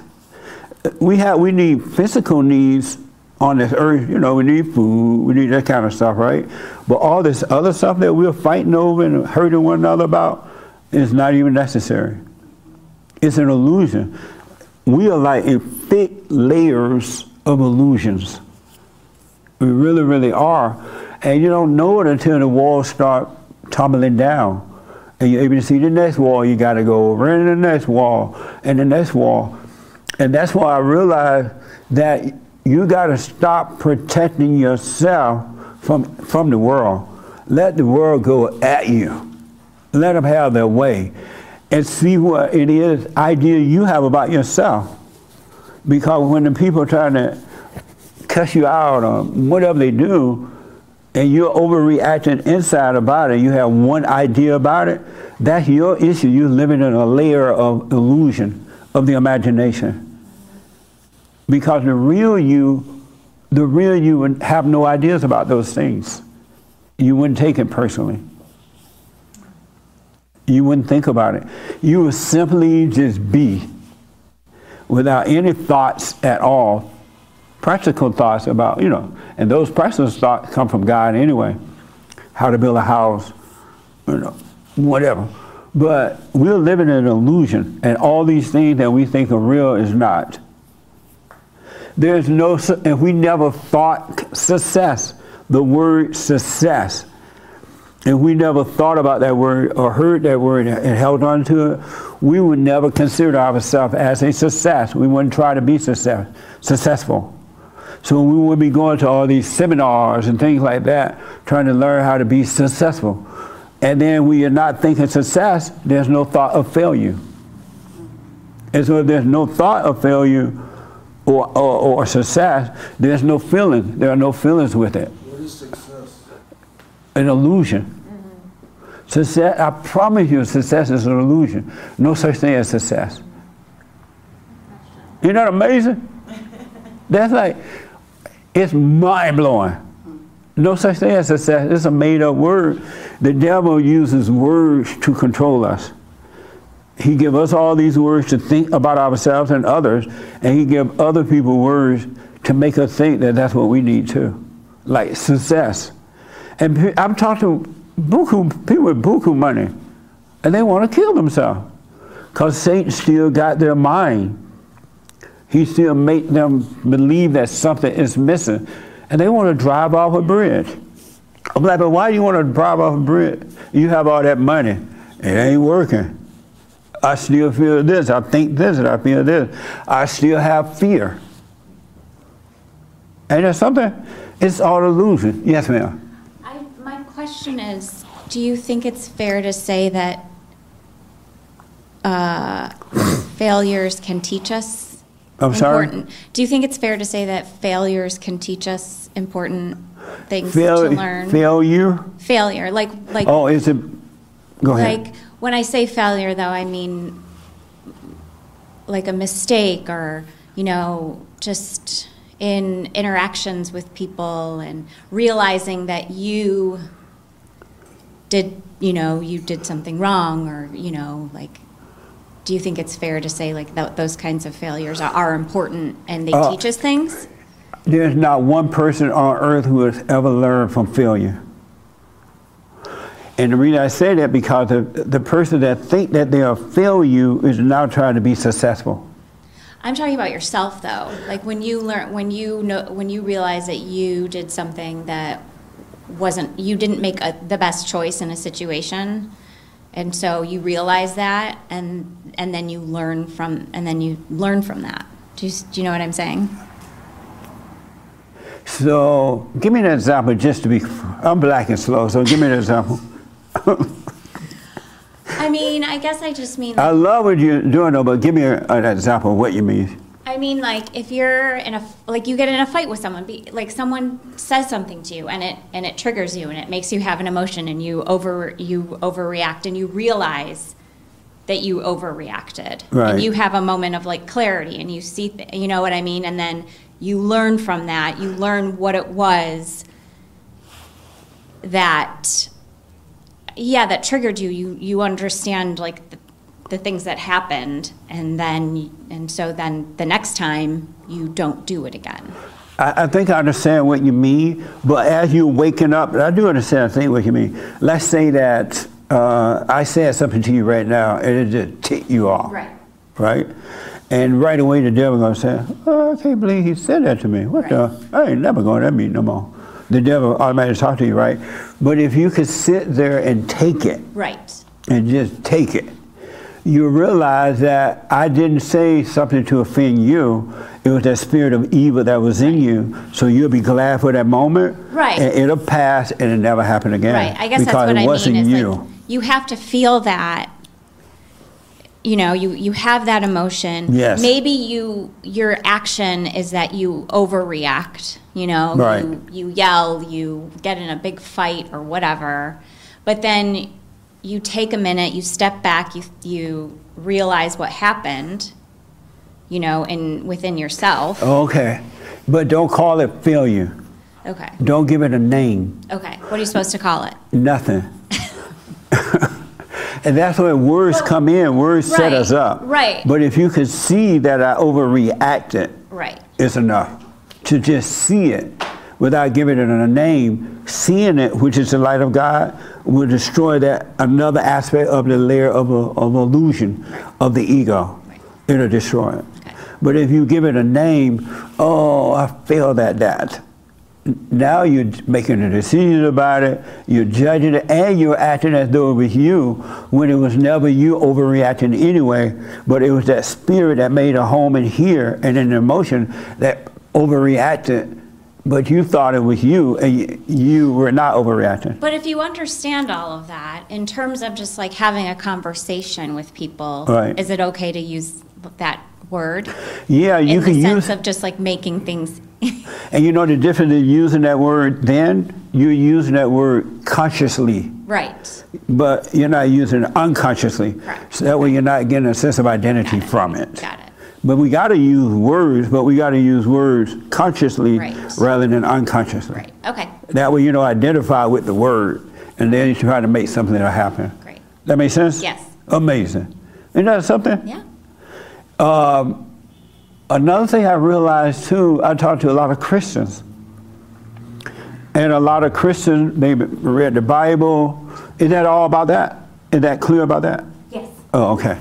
B: We have we need physical needs on this earth. You know, we need food, we need that kind of stuff, right? But all this other stuff that we're fighting over and hurting one another about is not even necessary. It's an illusion. We are like in thick layers of illusions. We really, really are. And you don't know it until the walls start tumbling down. And you're able to see the next wall you got to go over, and the next wall, and the next wall. And that's why I realized that you got to stop protecting yourself from, from the world. Let the world go at you. Let them have their way. And see what it is, idea you have about yourself. Because when the people are trying to cuss you out or whatever they do, and you're overreacting inside about it, you have one idea about it, that's your issue. You're living in a layer of illusion of the imagination. Because the real you, the real you would have no ideas about those things. You wouldn't take it personally. You wouldn't think about it. You would simply just be without any thoughts at all, practical thoughts about, you know, and those practical thoughts come from God anyway. How to build a house, you know, whatever. But we're living in an illusion, and all these things that we think are real is not. There's no, and we never thought success, the word success. And we never thought about that word or heard that word and held on to it, we would never consider ourselves as a success. We wouldn't try to be success, successful. So we would be going to all these seminars and things like that, trying to learn how to be successful. And then we are not thinking success, there's no thought of failure. And so if there's no thought of failure, or, or, or success, there's no feeling. There are no feelings with it.
G: What is success?
B: An illusion. Mm-hmm. Success, I promise you, success is an illusion. No such thing as success. Isn't that amazing? That's like, it's mind blowing. No such thing as success. It's a made up word. The devil uses words to control us. He give us all these words to think about ourselves and others, and he give other people words to make us think that that's what we need too, like success. And I'm talking to buku, people with buku money, and they want to kill themselves because Satan still got their mind. He still make them believe that something is missing, and they want to drive off a bridge. I'm like, but why do you want to drive off a bridge? You have all that money, it ain't working. I still feel this. I think this, and I feel this. I still have fear. And there's something, it's all illusion. Yes, ma'am.
H: I, my question is do you think it's fair to say that uh, failures can teach us
B: I'm
H: important?
B: sorry?
H: Do you think it's fair to say that failures can teach us important things
B: Fail,
H: to learn?
B: Failure?
H: Failure, like like
B: Oh, is it? Go ahead.
H: like when I say failure, though, I mean like a mistake or you know just in interactions with people and realizing that you did you know you did something wrong or you know like do you think it's fair to say like that those kinds of failures are, are important and they
B: Uh,
H: teach us things
B: There's not one person on earth who has ever learned from failure. And the reason I say that because the, the person that think that they'll fail you is now trying to be successful.
H: I'm talking about yourself though. Like when you learn, when you know, when you realize that you did something that wasn't, you didn't make a, the best choice in a situation, and so you realize that, and and then you learn from, and then you learn from that. Do you, do you know what I'm saying?
B: So give me an example just to be, I'm black and slow, so give me an example.
H: I mean, I guess I just mean.
B: I love what you're doing though, but give me a, an example of what you mean.
H: I mean, like if you're in a like you get in a fight with someone, be, like someone says something to you, and it and it triggers you, and it makes you have an emotion, and you over you overreact, and you realize that you overreacted.
B: Right.
H: And you have a moment of like clarity and you see, th- you know what I mean? And then you learn from that. You learn what it was that, yeah, that triggered you. You, you understand like the, the things that happened. And then, and so then the next time you don't do it again.
B: I, I think I understand what you mean, but as you're waking up, I do understand, I think what you mean. Let's say that uh, I said something to you right now and it just ticked you off.
H: Right.
B: Right? And right away the devil gonna say, oh, I can't believe he said that to me. What the? I ain't never going to that meeting no more. The devil automatically talk to you, right? But if you could sit there and take it,
H: Right.
B: and just take it. You realize that I didn't say something to offend you. It was that spirit of evil that was in you. So you'll be glad for that moment.
H: Right.
B: And it'll pass and it'll never happen again.
H: Right. I guess that's what
B: it
H: I
B: wasn't
H: mean. Is
B: you.
H: like you have to feel that. You know, you you have that emotion.
B: Yes.
H: Maybe you your action is that you overreact. You know,
B: Right.
H: you you yell, you get in a big fight or whatever, but then you take a minute, you step back, you you realize what happened. You know, in within yourself.
B: Oh, okay. But don't call it failure.
H: Okay.
B: Don't give it a name.
H: Okay. What are you supposed to call it?
B: Nothing. And that's where words come in. Words set us up.
H: right.
B: But if you could see that I overreacted,
H: Right.
B: is enough to just see it without giving it a name. Seeing it, which is the light of God, will destroy that another aspect of the layer of, a, of illusion of the ego. It'll destroy it. But if you give it a name, oh, I feel that that. Now you're making a decision about it, you're judging it, and you're acting as though it was you when it was never you overreacting anyway, but it was that spirit that made a home in here and an emotion that overreacted, but you thought it was you and you, were not overreacting.
H: But if you understand all of that, in terms of just like having a conversation with people,
B: Right.
H: is it okay to use that word?
B: Yeah, you
H: in
B: can
H: the
B: use
H: sense of just like making things.
B: And you know the difference in using that word then? You're using that word consciously,
H: right.
B: but you're not using it unconsciously.
H: Correct.
B: So that way you're not getting a sense of identity from it.
H: Got it.
B: But we got to use words, but we got to use words consciously
H: Right.
B: rather than unconsciously.
H: Right. Okay.
B: That way you know identify with the word, and then you try to make something that'll happen.
H: Great.
B: That makes sense?
H: Yes.
B: Amazing. Isn't that something?
H: Yeah.
B: Um, another thing I realized too, I talked to a lot of Christians. And a lot of Christians, they read the Bible. Is that all about that? Is that clear about that?
H: Yes.
B: Oh, okay.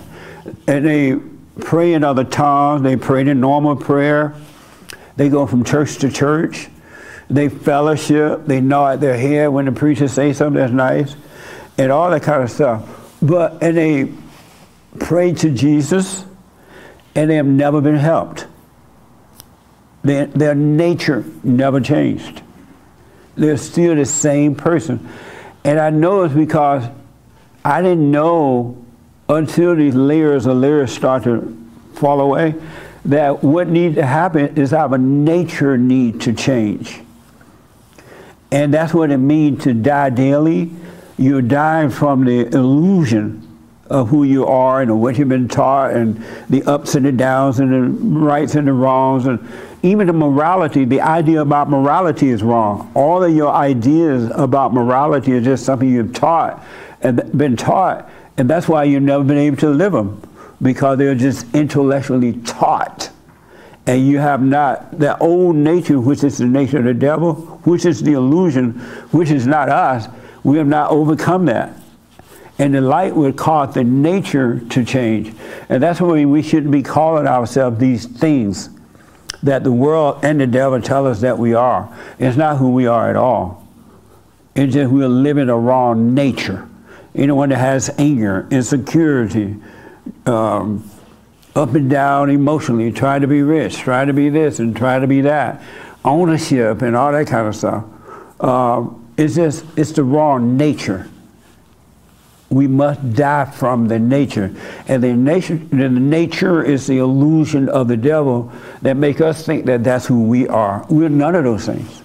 B: And they pray in other tongues. They pray in normal prayer. They go from church to church. They fellowship. They nod their head when the preacher says something that's nice, and all that kind of stuff. But and they pray to Jesus, and they have never been helped. Their, their nature never changed. They're still the same person. And I know it's because I didn't know until these layers of layers start to fall away that what needs to happen is our nature need to change. And that's what it means to die daily. You're dying from the illusion of who you are and what you've been taught and the ups and the downs and the rights and the wrongs and even the morality, the idea about morality is wrong. All of your ideas about morality are just something you've taught and been taught, and that's why you've never been able to live them because they're just intellectually taught. And you have not that old nature, which is the nature of the devil, which is the illusion, which is not us. We have not overcome that. And the light would cause the nature to change. And that's why we shouldn't be calling ourselves these things that the world and the devil tell us that we are. It's not who we are at all. It's just we're living a wrong nature. Anyone that has anger, insecurity, um, up and down emotionally, trying to be rich, trying to be this and trying to be that, ownership and all that kind of stuff. Um, it's just, it's the wrong nature. We must die from the nature. And the nature, the nature is the illusion of the devil that make us think that that's who we are. We're none of those things.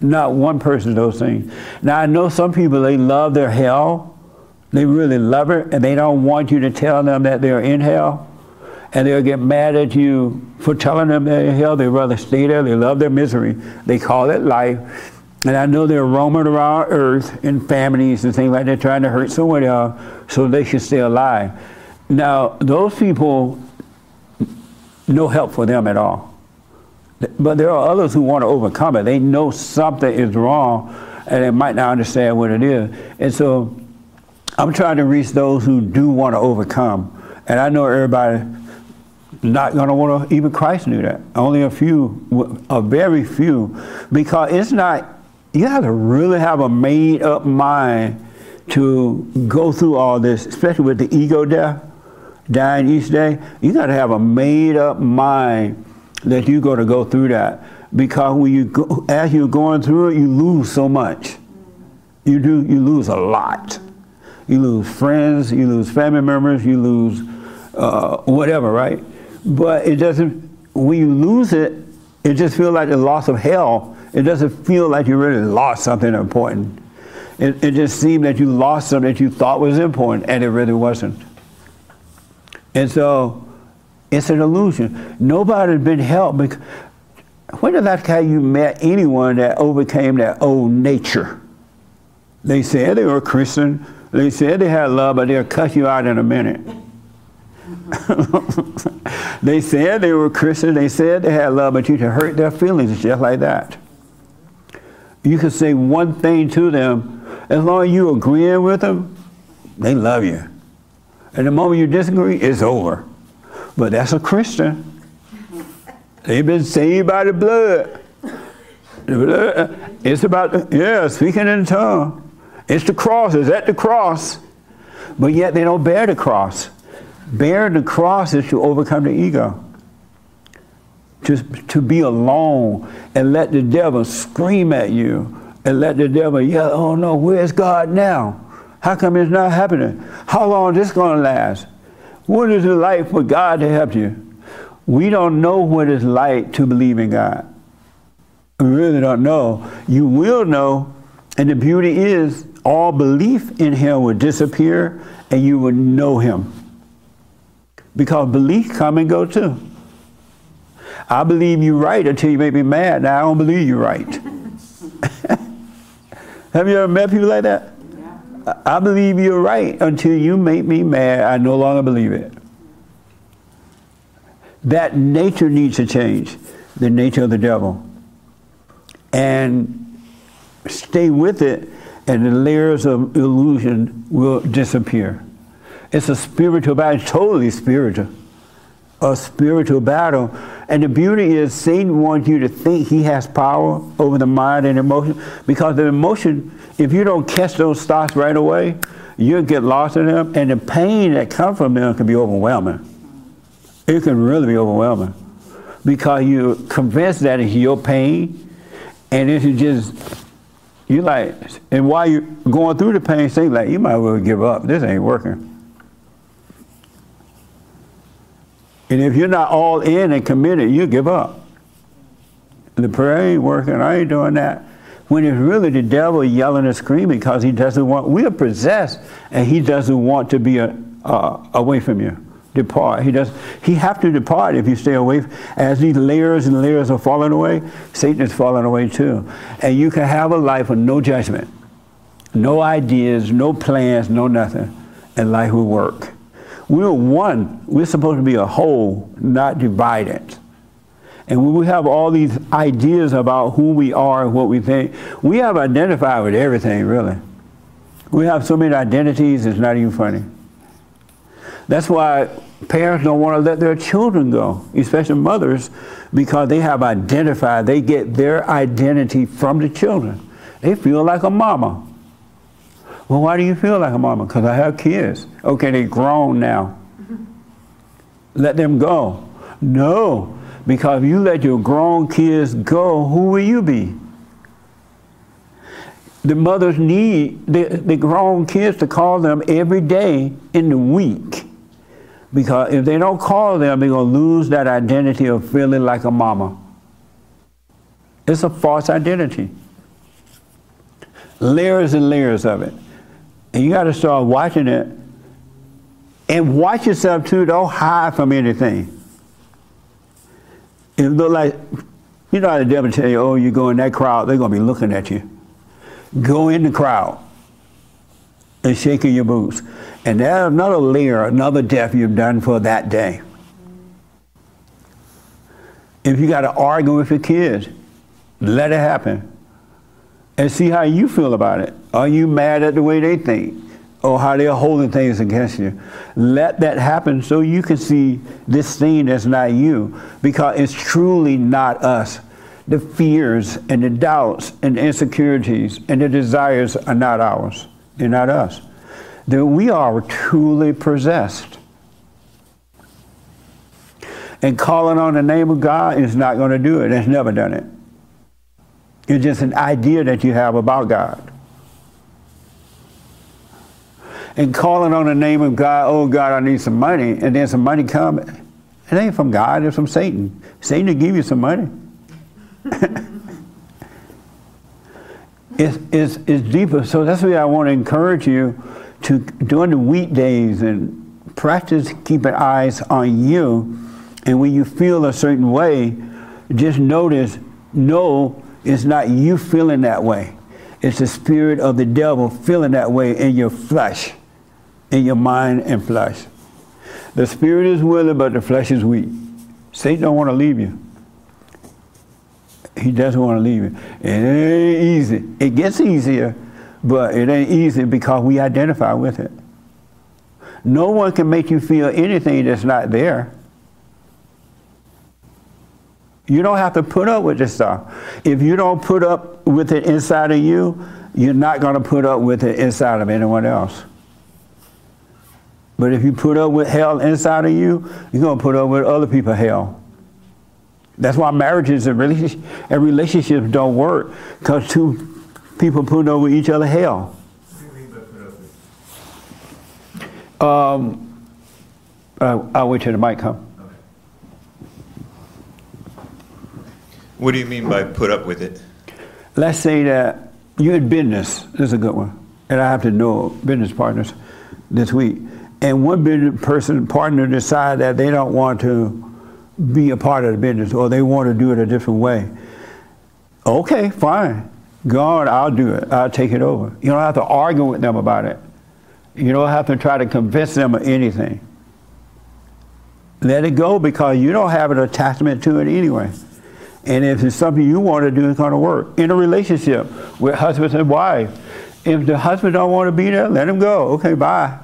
B: Not one person of those things. Now I know some people, they love their hell They really love it, and they don't want you to tell them that they're in hell. And they'll get mad at you for telling them they're in hell. They'd rather stay there. They love their misery. They call it life. And I know they're roaming around earth in families and things like that, trying to hurt someone else so they should stay alive. Now, those people, no help for them at all. But there are others who want to overcome it. They know something is wrong and they might not understand what it is. And so I'm trying to reach those who do want to overcome. And I know everybody not going to want to, even Christ knew that. Only a few, a very few, because it's not, you have to really have a made up mind to go through all this, especially with the ego death, dying each day. You got to have a made up mind that you're going to go through that. Because when you go, as you're going through it, you lose so much. You do, you lose a lot. You lose friends, you lose family members, you lose uh, whatever, right? But it doesn't, when you lose it, it just feels like the loss of hell. It doesn't feel like you really lost something important. It, it just seemed that you lost something that you thought was important, and it really wasn't. And so it's an illusion. Nobody's been helped. Because, when did that time you met anyone that overcame their old nature? They said they were Christian. They said they had love, but they'll cut you out in a minute. they said they were Christian. They said they had love, but you can hurt their feelings just like that. You can say one thing to them. As long as you agreeing with them, they love you. And the moment you disagree, it's over. But that's a Christian. They've been saved by the blood. The blood. It's about, yeah, speaking in tongue. It's the cross. It's at the cross. But yet they don't bear the cross. Bear the cross is to overcome the ego. To, to be alone and let the devil scream at you and let the devil yell, oh no, where's God now? How come it's not happening? How long is this going to last? What is it like for God to help you? We don't know what it's like to believe in God. We really don't know. You will know, and the beauty is all belief in Him will disappear and you will know Him. Because belief come and go too. I believe you're right until you make me mad. Now I don't believe you're right. Have you ever met people like that? Yeah. I believe you're right until you make me mad. I no longer believe it. That nature needs to change, the nature of the devil. And stay with it, and the layers of illusion will disappear. It's a spiritual battle, totally spiritual. A spiritual battle. And the beauty is Satan wants you to think he has power over the mind and emotion because the emotion, if you don't catch those thoughts right away, you'll get lost in them and the pain that comes from them can be overwhelming. It can really be overwhelming because you're convinced that it's your pain and it's just, you like, and while you're going through the pain, say like, you might well give up. This ain't working. And if you're not all in and committed, you give up. The prayer ain't working. I ain't doing that. When it's really the devil yelling and screaming because he doesn't want, we are possessed and he doesn't want to be a, uh, away from you. Depart. He does. He have to depart if you stay away. As these layers and layers are falling away, Satan is falling away too. And you can have a life of no judgment, no ideas, no plans, no nothing, and life will work. We're one. We're supposed to be a whole, not divided. And when we have all these ideas about who we are and what we think, we have identified with everything, really. We have so many identities, it's not even funny. That's why parents don't want to let their children go, especially mothers, because they have identified, they get their identity from the children. They feel like a mama. Well, why do you feel like a mama? Because I have kids. Okay, they're grown now. Let them go. No, because if you let your grown kids go, who will you be? The mothers need the, the grown kids to call them every day in the week. Because if they don't call them, they're going to lose that identity of feeling like a mama. It's a false identity. Layers and layers of it. And you got to start watching it. And watch yourself too. Don't hide from anything. It look like, you know how the devil tell you, oh, you go in that crowd, they're going to be looking at you. Go in the crowd and shaking your boots. And there's another layer, another death you've done for that day. If you got to argue with your kids, let it happen. And see how you feel about it. Are you mad at the way they think? Or how they're holding things against you? Let that happen so you can see this thing that's not you. Because it's truly not us. The fears and the doubts and the insecurities and the desires are not ours. They're not us. That we are truly possessed. And calling on the name of God is not going to do it. It's never done it. It's just an idea that you have about God. And calling on the name of God, oh God, I need some money, and then some money come. It ain't from God, it's from Satan. Satan will give you some money. it's, it's, it's deeper. So that's why I want to encourage you to, during the weekdays and practice keeping eyes on you. And when you feel a certain way, just notice, no, it's not you feeling that way. It's the spirit of the devil feeling that way in your flesh, in your mind and flesh. The spirit is willing, but the flesh is weak. Satan don't want to leave you. He doesn't want to leave you. It ain't easy. It gets easier, but it ain't easy because we identify with it. No one can make you feel anything that's not there. You don't have to put up with this stuff. If you don't put up with it inside of you, you're not going to put up with it inside of anyone else. But if you put up with hell inside of you, you're going to put up with other people's hell. That's why marriages and relationships, don't work because two people put over each other hell. Um, uh, I'll wait till the mic comes.
K: What do you mean by put up with it?
B: Let's say that you're in business. This is a good one. And I have to know business partners this week. And one business person, partner decide that they don't want to be a part of the business or they want to do it a different way. Okay, fine. God, I'll do it. I'll take it over. You don't have to argue with them about it. You don't have to try to convince them of anything. Let it go because you don't have an attachment to it anyway. And if it's something you want to do, it's going to work. In a relationship with husband and wife, if the husband don't want to be there, let him go. Okay, bye.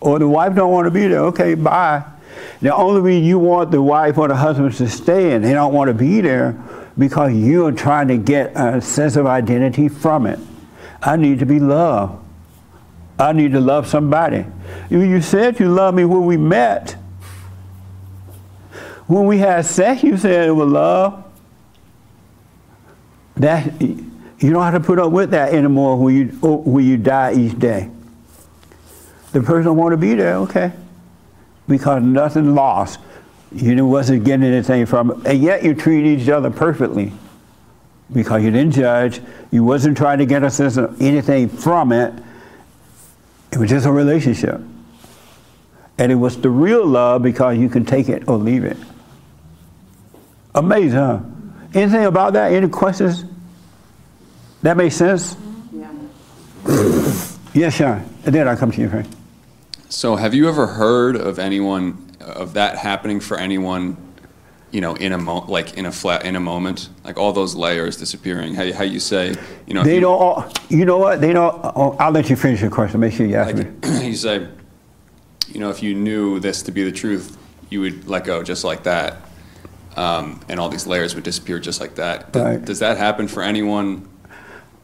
B: Or the wife don't want to be there. Okay, bye. The only reason you want the wife or the husband to stay and they don't want to be there because you are trying to get a sense of identity from it. I need to be loved. I need to love somebody. You said you loved me when we met. When we had sex, you said it was love. That you don't have to put up with that anymore when you when you die each day. The person want to be there, okay? Because nothing lost. You wasn't getting anything from it. And yet you treat each other perfectly. Because you didn't judge. You wasn't trying to get a sense of anything from it. It was just a relationship. And it was the real love because you can take it or leave it. Amazing, huh? Anything about that? Any questions? That makes sense? Yeah. yes, Sean. And then I come to you, Frank.
J: So, have you ever heard of anyone of that happening for anyone? You know, in a mo- like in a flat in a moment, like all those layers disappearing. How you, how you say, you know,
B: they
J: you,
B: don't. All, you know what? They don't. Oh, I'll let you finish your question. Make sure you ask
J: like,
B: me.
J: you say, you know, if you knew this to be the truth, you would let go just like that, um, and all these layers would disappear just like that. Does,
B: Right.
J: does that happen for anyone?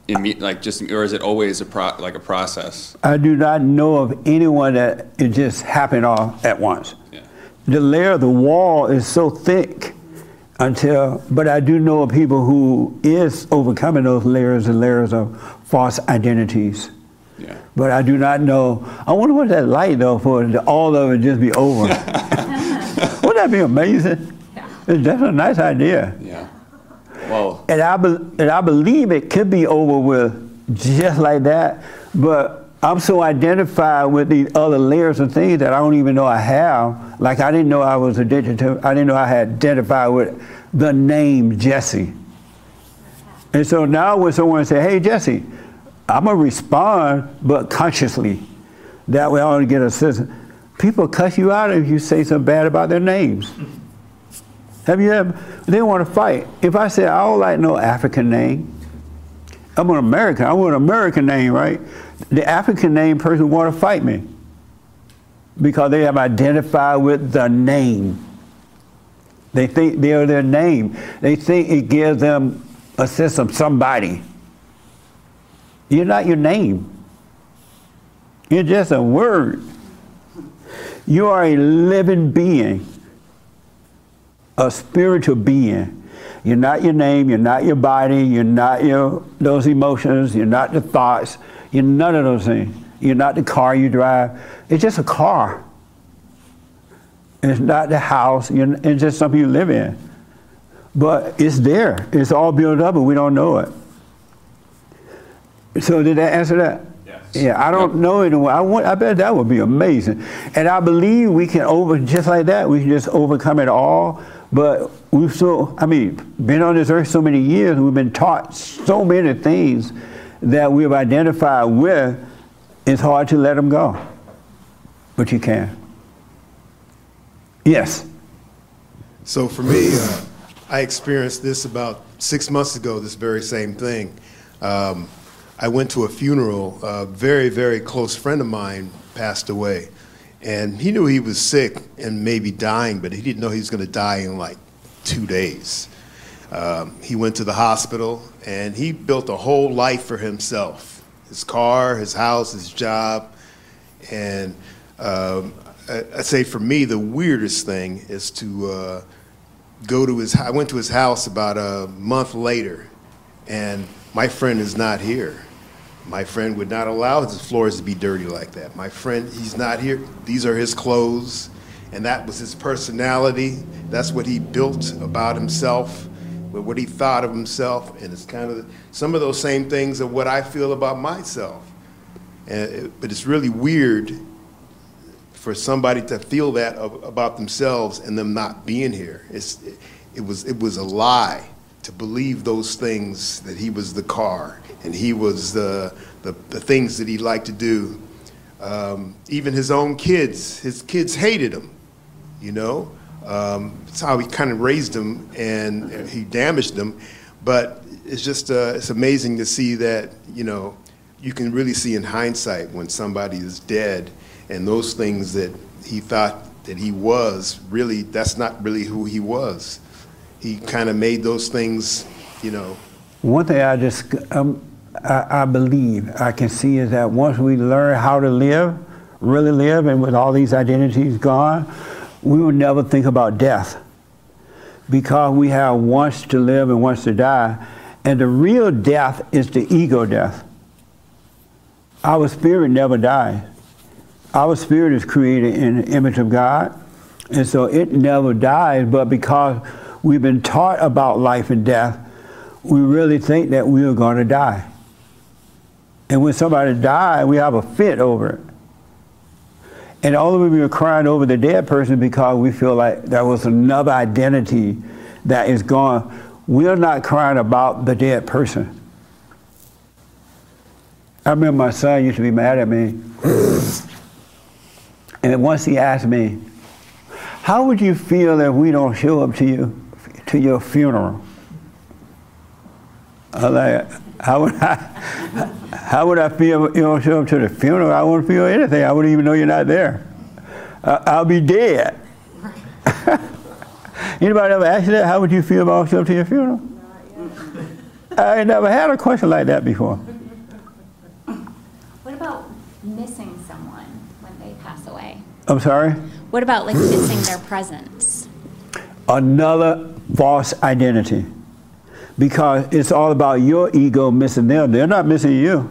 J: In me, like just, or is it always a pro, like a process?
B: I do not know of anyone that it just happened all at once.
J: Yeah.
B: The layer of the wall is so thick until, but I do know of people who is overcoming those layers and layers of false identities.
J: Yeah.
B: But I do not know. I wonder what that like though for all of it just be over. Wouldn't that be amazing? It's That's a nice idea.
J: Yeah. Well,
B: And I, be, and I believe it could be over with just like that, but I'm so identified with these other layers of things that I don't even know I have. Like I didn't know I was addicted to, I didn't know I had identified with the name Jesse. And so now when someone say, hey, Jesse, I'm going to respond, but consciously. That way I want to get a sense. People cuss you out if you say something bad about their names. Have you ever? They want to fight. If I say, I don't like no African name, I'm an American. I want an American name, right? The African name person want to fight me because they have identified with the name. They think they are their name. They think it gives them a sense of somebody. You're not your name. You're just a word. You are a living being, a spiritual being. You're not your name, you're not your body, you're not your those emotions, you're not the thoughts, you're none of those things. You're not the car you drive. It's just a car. It's not the house, it's just something you live in. But it's there. It's all built up and we don't know it. So did that answer that? Yes. Yeah, I don't know anyone. I want. I bet that would be amazing, and I believe we can over just like that. We can just overcome it all. But we've so. I mean, been on this earth so many years. We've been taught so many things that we've identified with. It's hard to let them go, but you can. Yes.
F: So for me, uh, I experienced this about six months ago. This very same thing. Um, I went to a funeral. A very, very close friend of mine passed away. And he knew he was sick and maybe dying, but he didn't know he was going to die in like two days. Um, he went to the hospital and he built a whole life for himself his car, his house, his job. And um, I, I, say for me, the weirdest thing is to uh, go to his I went to his house about a month later, and my friend is not here. My friend would not allow his floors to be dirty like that. My friend, he's not here. These are his clothes, and that was his personality. That's what he built about himself, what he thought of himself, and it's kind of some of those same things of what I feel about myself. It, but it's really weird for somebody to feel that about themselves and them not being here. It's, it, it was, it was a lie to believe those things that he was the car and he was the, the, the things that he liked to do. Um, even his own kids, his kids hated him, you know. Um, it's how he kind of raised them and he damaged them. But it's just, uh, it's amazing to see that, you know, you can really see in hindsight when somebody is dead and those things that he thought that he was, really, that's not really who he was. He kind of made those things, you know.
B: One thing I just, um, I, I believe I can see is that once we learn how to live, really live, and with all these identities gone, we will never think about death because we have once to live and once to die. And the real death is the ego death. Our spirit never dies. Our spirit is created in the image of God, and so it never dies, but because we've been taught about life and death, we really think that we are going to die. And when somebody dies, we have a fit over it. And all of we are crying over the dead person because we feel like there was another identity that is gone. We're not crying about the dead person. I remember my son used to be mad at me. and once he asked me, How would you feel if we don't show up to you to your funeral? I like, how would I, how would I feel if you don't show up to the funeral? I wouldn't feel anything. I wouldn't even know you're not there. Uh, I'll be dead. Anybody ever asked you that? How would you feel about showing up to your funeral? I never had a question like that before.
H: What about missing someone when they pass away?
B: I'm sorry?
H: What about like missing their presence?
B: Another false identity because it's all about your ego missing them. They're not missing you.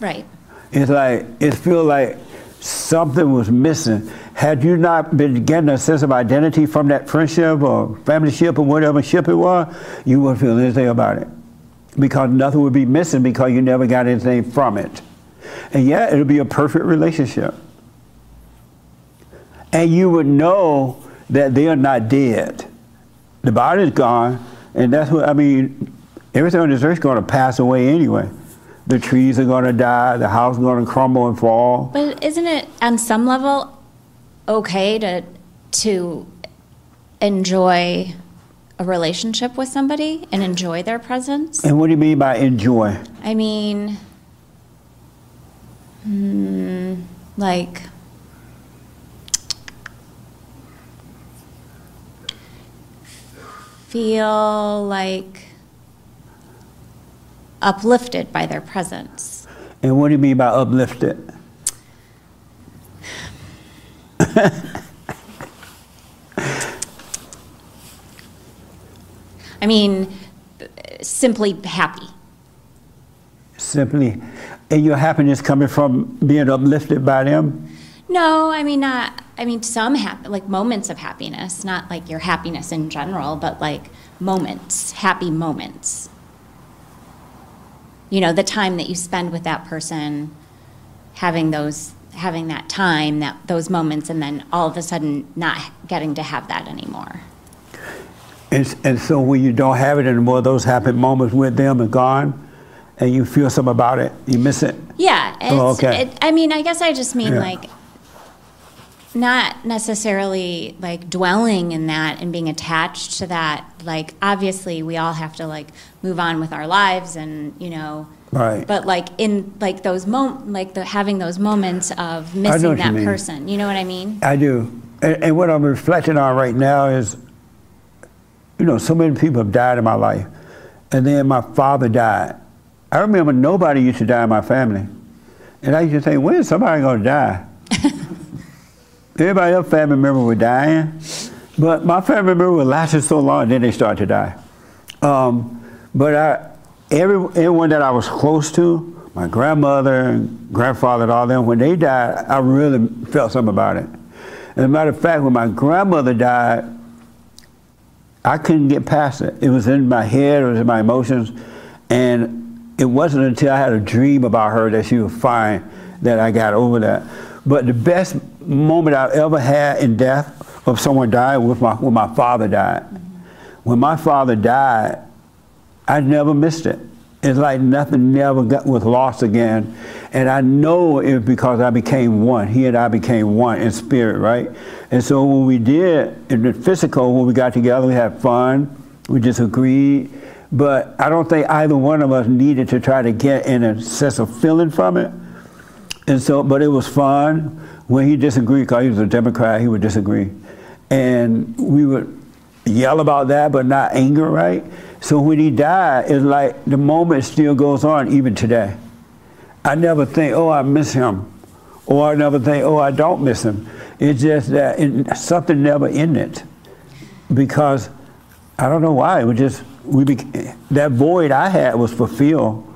H: Right.
B: It's like it feels like something was missing. Had you not been getting a sense of identity from that friendship or family ship or whatever ship it was, you wouldn't feel anything about it. because nothing would be missing because you never got anything from it. And yeah, it'll be a perfect relationship. And you would know that they are not dead. The body's gone, and that's what I mean. Everything on this earth is going to pass away anyway. The trees are going to die, the house is going to crumble and fall.
H: But isn't it on some level okay to to enjoy a relationship with somebody and enjoy their presence?
B: And what do you mean by enjoy?
H: I mean, hmm, like, feel like uplifted by their presence.
B: And what do you mean by uplifted?
H: I mean, simply happy.
B: Simply, and your happiness coming from being uplifted by them?
H: No, I mean not. I mean some hap- like moments of happiness, not like your happiness in general, but like moments, happy moments. You know, the time that you spend with that person, having those, having that time, that those moments, and then all of a sudden not getting to have that anymore.
B: And, and so when you don't have it anymore, those happy moments with them are gone, and you feel something about it, you miss it.
H: Yeah. It's,
B: Oh, okay.
H: It, I mean, I guess I just mean
B: Yeah.
H: like not necessarily like dwelling in that and being attached to that. Like, obviously, we all have to like move on with our lives and, you know.
B: Right.
H: But like in like those mom like the having those moments of missing
B: what you
H: that person. You know what I mean?
B: I do. And, and what I'm reflecting on right now is, you know, so many people have died in my life. And then my father died. I remember nobody used to die in my family. And I used to think, when is somebody going to die? Everybody else family member was dying. But my family member was lasting so long, then they started to die. Um, but I, every, everyone that I was close to, my grandmother and grandfather and all them, when they died, I really felt something about it. As a matter of fact, when my grandmother died, I couldn't get past it. It was in my head, it was in my emotions, and it wasn't until I had a dream about her that she was fine that I got over that. But the best moment I ever had in death of someone dying was my, when my father died. When my father died, I never missed it. It's like nothing never got, was lost again. And I know it was because I became one. He and I became one in spirit, right? And so when we did, in the physical, when we got together, we had fun, we disagreed. But I don't think either one of us needed to try to get in a sense of feeling from it. And so, but it was fun. When he disagreed, because he was a Democrat, he would disagree. And we would yell about that, but not anger, right? So when he died, it's like the moment still goes on even today. I never think, oh, I miss him. Or I never think, oh, I don't miss him. It's just that it, something never ended. Because I don't know why. It was just, we that void I had was fulfilled.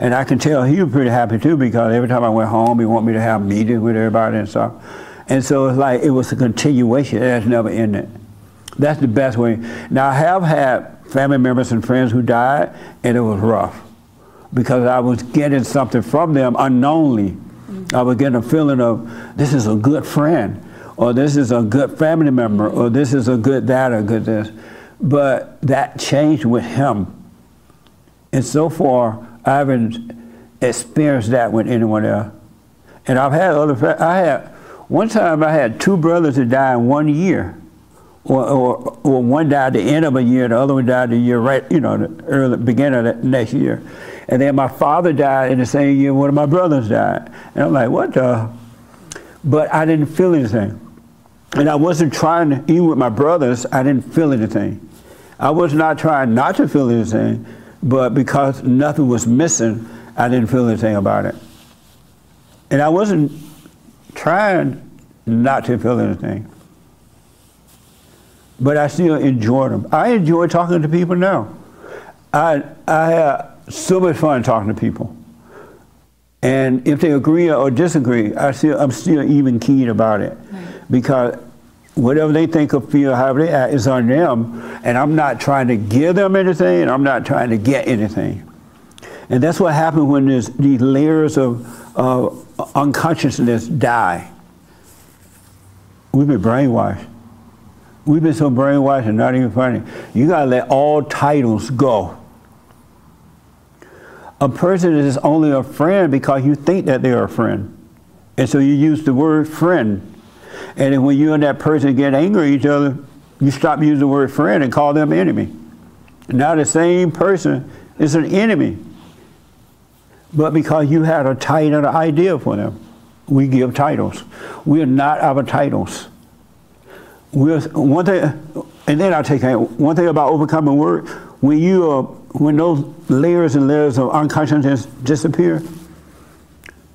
B: And I can tell he was pretty happy too because every time I went home, he wanted me to have meetings with everybody and stuff. And so it's like it was a continuation. It never ended. That's the best way. Now I have had family members and friends who died, and it was rough because I was getting something from them unknowingly. I was getting a feeling of this is a good friend, or this is a good family member, or this is a good that or good this. But that changed with him. And so far, I haven't experienced that with anyone else. And I've had other, I had, one time I had two brothers that died in one year. Or, or, or one died at the end of a year, the other one died the year right, you know, the early beginning of the next year. And then my father died in the same year one of my brothers died. And I'm like, what the? But I didn't feel anything. And I wasn't trying to, even with my brothers, I didn't feel anything. I was not trying not to feel anything, but because nothing was missing, I didn't feel anything about it. And I wasn't trying not to feel anything. But I still enjoyed them. I enjoy talking to people now. I, I have so much fun talking to people. And if they agree or disagree, I still, I'm still even keen about it. Because whatever they think or feel, however they act, is on them. And I'm not trying to give them anything, and I'm not trying to get anything. And that's what happens when these layers of uh, unconsciousness die. We've been brainwashed. We've been so brainwashed and not even funny. You gotta let all titles go. A person is only a friend because you think that they're a friend. And so you use the word friend. And then when you and that person get angry at each other, you stop using the word friend and call them enemy. Now the same person is an enemy. But because you had a title idea for them, we give titles. We are not our titles. We're, one thing, and then I'll take one thing about overcoming word. When you are, when those layers and layers of unconsciousness disappear,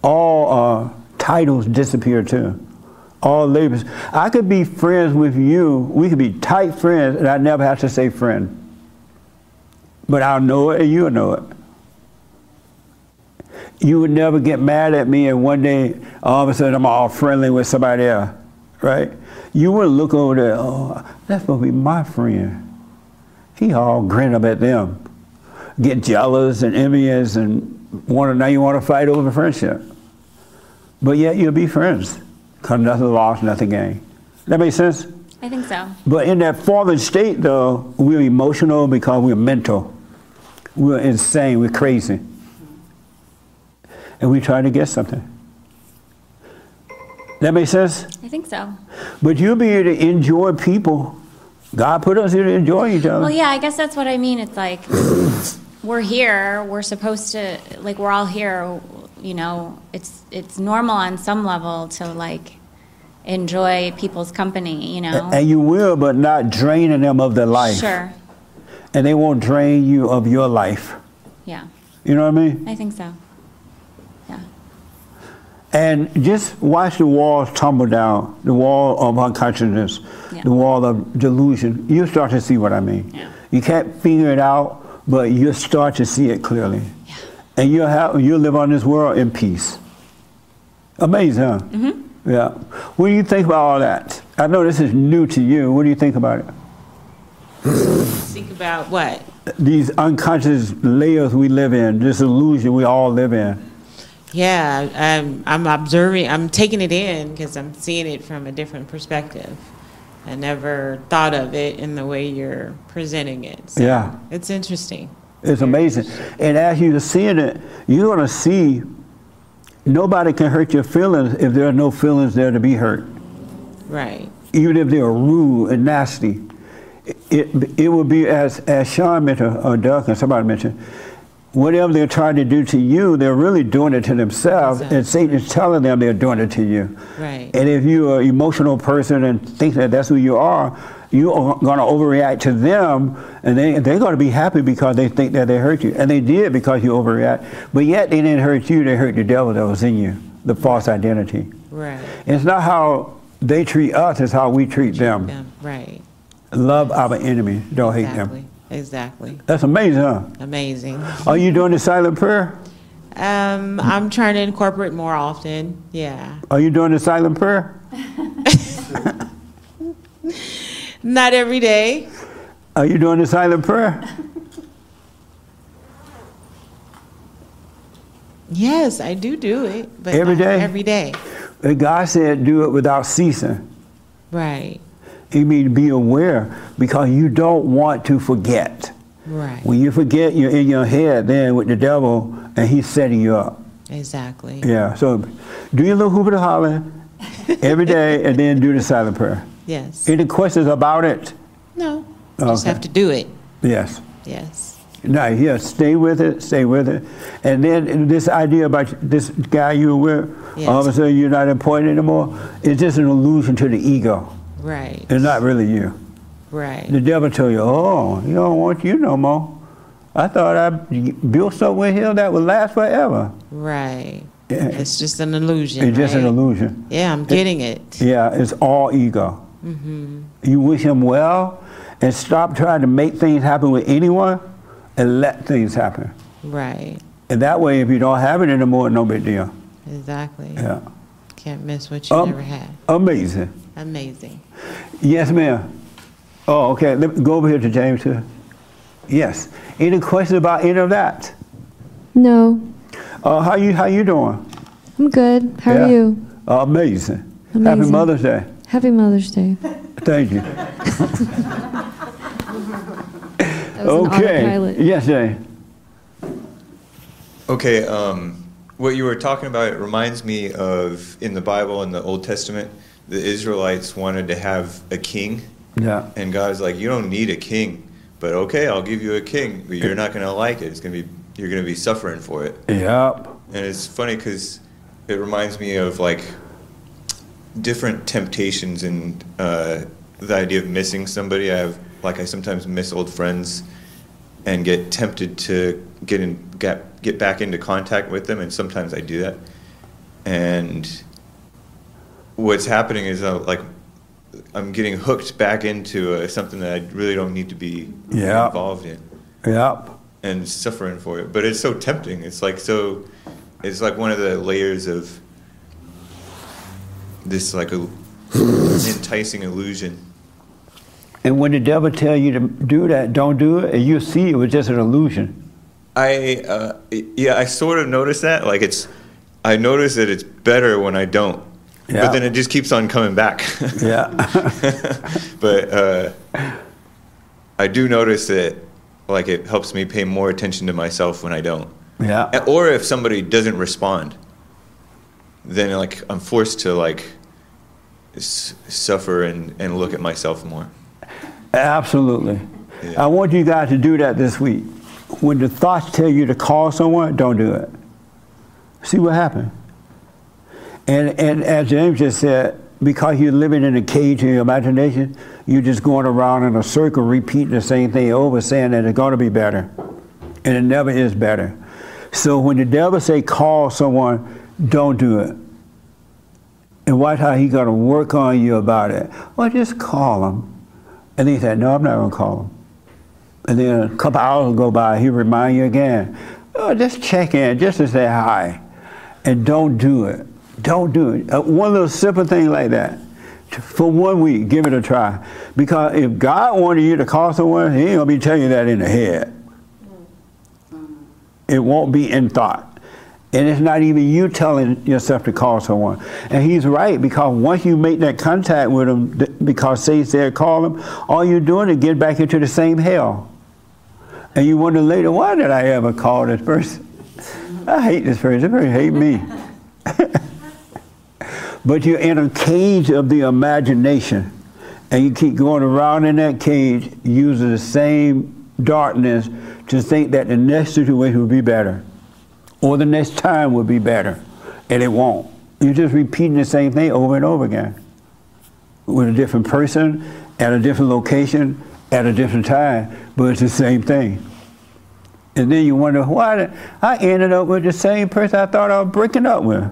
B: all uh, titles disappear too. All labels. I could be friends with you. We could be tight friends, and I never have to say friend. But I'll know it, and you'll know it. You would never get mad at me, and one day all of a sudden I'm all friendly with somebody else, right? You wouldn't look over there. Oh, that's gonna be my friend. He all grin up at them, get jealous and envious, and want to now you want to fight over friendship. But yet you'll be friends. Because nothing lost, nothing gained. That makes sense?
H: I think so.
B: But in that fallen state, though, we're emotional because we're mental. We're insane, we're crazy. And we try to get something. That makes sense?
H: I think so.
B: But you'll be able to enjoy people. God put us here to enjoy each other.
H: Well, yeah, I guess that's what I mean. It's like we're here. We're supposed to like we're all here. You know, it's it's normal on some level to like enjoy people's company. You know.
B: And you will, but not draining them of their life.
H: Sure.
B: And they won't drain you of your life.
H: Yeah.
B: You know what I mean?
H: I think so. Yeah.
B: And just watch the walls tumble down, the wall of unconsciousness,
H: Yeah.
B: the wall of delusion. You start to see what I mean.
H: Yeah.
B: You can't figure it out, but you start to see it clearly. And you'll have you'll live on this world in peace. Amazing, huh? Mm-hmm. Yeah. What do you think about all that? I know this is new to you. What do you think about it?
I: Think about what?
B: These unconscious layers we live in, this illusion we all live in.
I: Yeah, I'm, I'm observing, I'm taking it in because I'm seeing it from a different perspective. I never thought of it in the way you're presenting it. So
B: Yeah.
I: It's interesting.
B: It's amazing. And as you're seeing it, you're going to see nobody can hurt your feelings if there are no feelings there to be hurt.
I: Right.
B: Even if they're rude and nasty. It, it will be, as, as Sean mentioned, or Doug and somebody mentioned, whatever they're trying to do to you, they're really doing it to themselves, and
I: Exactly.
B: Satan is telling them they're doing it to you.
I: Right.
B: And if you're an emotional person and think that that's who you are, you are going to overreact to them, and they, they're going to be happy because they think that they hurt you. And they did because you overreact. But yet they didn't hurt you, they hurt the devil that was in you, the false identity.
I: Right.
B: It's not how they treat us, it's how we treat them.
I: Yeah, right.
B: Love our enemy, don't hate
I: Exactly.
B: them.
I: Exactly.
B: That's amazing, huh?
I: Amazing.
B: Are you doing the silent prayer?
I: Um, I'm trying to incorporate more often. Yeah.
B: Are you doing the silent prayer?
I: Not every day.
B: Are you doing the silent prayer?
I: Yes, I do do it. But
B: Every day?
I: Every day.
B: And God said, do it without ceasing.
I: Right.
B: You mean be aware because you don't want to forget.
I: Right.
B: When you forget, you're in your head then with the devil, and he's setting you up.
I: Exactly.
B: Yeah. So do your little hoop and holler every day, and then do the silent prayer.
I: Yes.
B: Any questions about it?
I: No. You Just have to do it.
B: Yes.
I: Yes.
B: Now, yeah, stay with it, stay with it. And then this idea about this guy you were with, all of a sudden you're not important anymore, it's just an illusion to the ego.
I: Right.
B: It's not really you.
I: Right.
B: The devil tell you, oh, he don't want you no more. I thought I built something here that would last forever.
I: Right.
B: Yeah.
I: It's just an illusion.
B: It's just an illusion.
I: Yeah, I'm getting it.
B: Yeah, it's all ego.
I: Mm-hmm.
B: You wish him well and stop trying to make things happen with anyone and let things happen.
I: Right.
B: And that way, if you don't have it anymore, no big deal.
I: Exactly.
B: Yeah.
I: Can't miss what you
B: Um,
I: never had.
B: Amazing.
I: Amazing.
B: Yes, ma'am. Oh, okay. Let me go over here to James here. Yes. Any questions about any of that?
M: No,
B: Uh, how you how you doing?
M: I'm good. How
B: Yeah.
M: are you?
B: Uh, amazing. Happy Mother's Day.
M: Happy Mother's Day.
B: Thank you.
M: That was an
B: okay.
M: autopilot.
B: Yes, Jay.
K: Okay, um, what you were talking about it reminds me of in the Bible in the Old Testament, the Israelites wanted to have a king,
B: Yeah.
K: and God's like, you don't need a king, but okay, I'll give you a king, but you're not gonna like it. It's gonna be you're gonna be suffering for it.
B: Yep.
K: And it's funny because it reminds me of like different temptations and uh, the idea of missing somebody. I have like I sometimes miss old friends and get tempted to get in get get back into contact with them, and sometimes I do that. And what's happening is uh, like I'm getting hooked back into uh, something that I really don't need to be
B: Yeah.
K: involved in
B: Yep.
K: and suffering for it. But it's so tempting. It's like so. It's like one of the layers of this like a enticing illusion.
B: And when the devil tell you to do that, don't do it, and you see it was just an illusion.
K: I uh, yeah, I sort of notice that. Like it's, I notice that it's better when I don't.
B: Yeah.
K: But then it just keeps on coming back.
B: Yeah.
K: but uh, I do notice that like it helps me pay more attention to myself when I don't.
B: yeah.
K: Or if somebody doesn't respond, then like I'm forced to like s- suffer and, and look at myself more.
B: Absolutely. I want you guys to do that this week. When the thoughts tell you to call someone, don't do it. See what happens. And, and as James just said, because you're living in a cage in your imagination, you're just going around in a circle repeating the same thing over, saying that it's going to be better. And it never is better. So when the devil say call someone, don't do it. And watch how he's going to work on you about it. Well, just call him. And he said, no, I'm not going to call him. And then a couple hours will go by, he'll remind you again. Oh, just check in, just to say hi. And don't do it. Don't do it. Uh, one little simple thing like that. For one week, give it a try. Because if God wanted you to call someone, he ain't going to be telling you that in the head. It won't be in thought. And it's not even you telling yourself to call someone. And he's right, because once you make that contact with him, th- because Satan said call him, all you're doing is get back into the same hell. And you wonder later, why did I ever call this person? I hate this person. This person hate me. but you're in a cage of the imagination. And you keep going around in that cage using the same darkness to think that the next situation will be better or the next time will be better. And it won't. You're just repeating the same thing over and over again with a different person, at a different location, at a different time, but it's the same thing. And then you wonder, why did I ended up with the same person I thought I was breaking up with?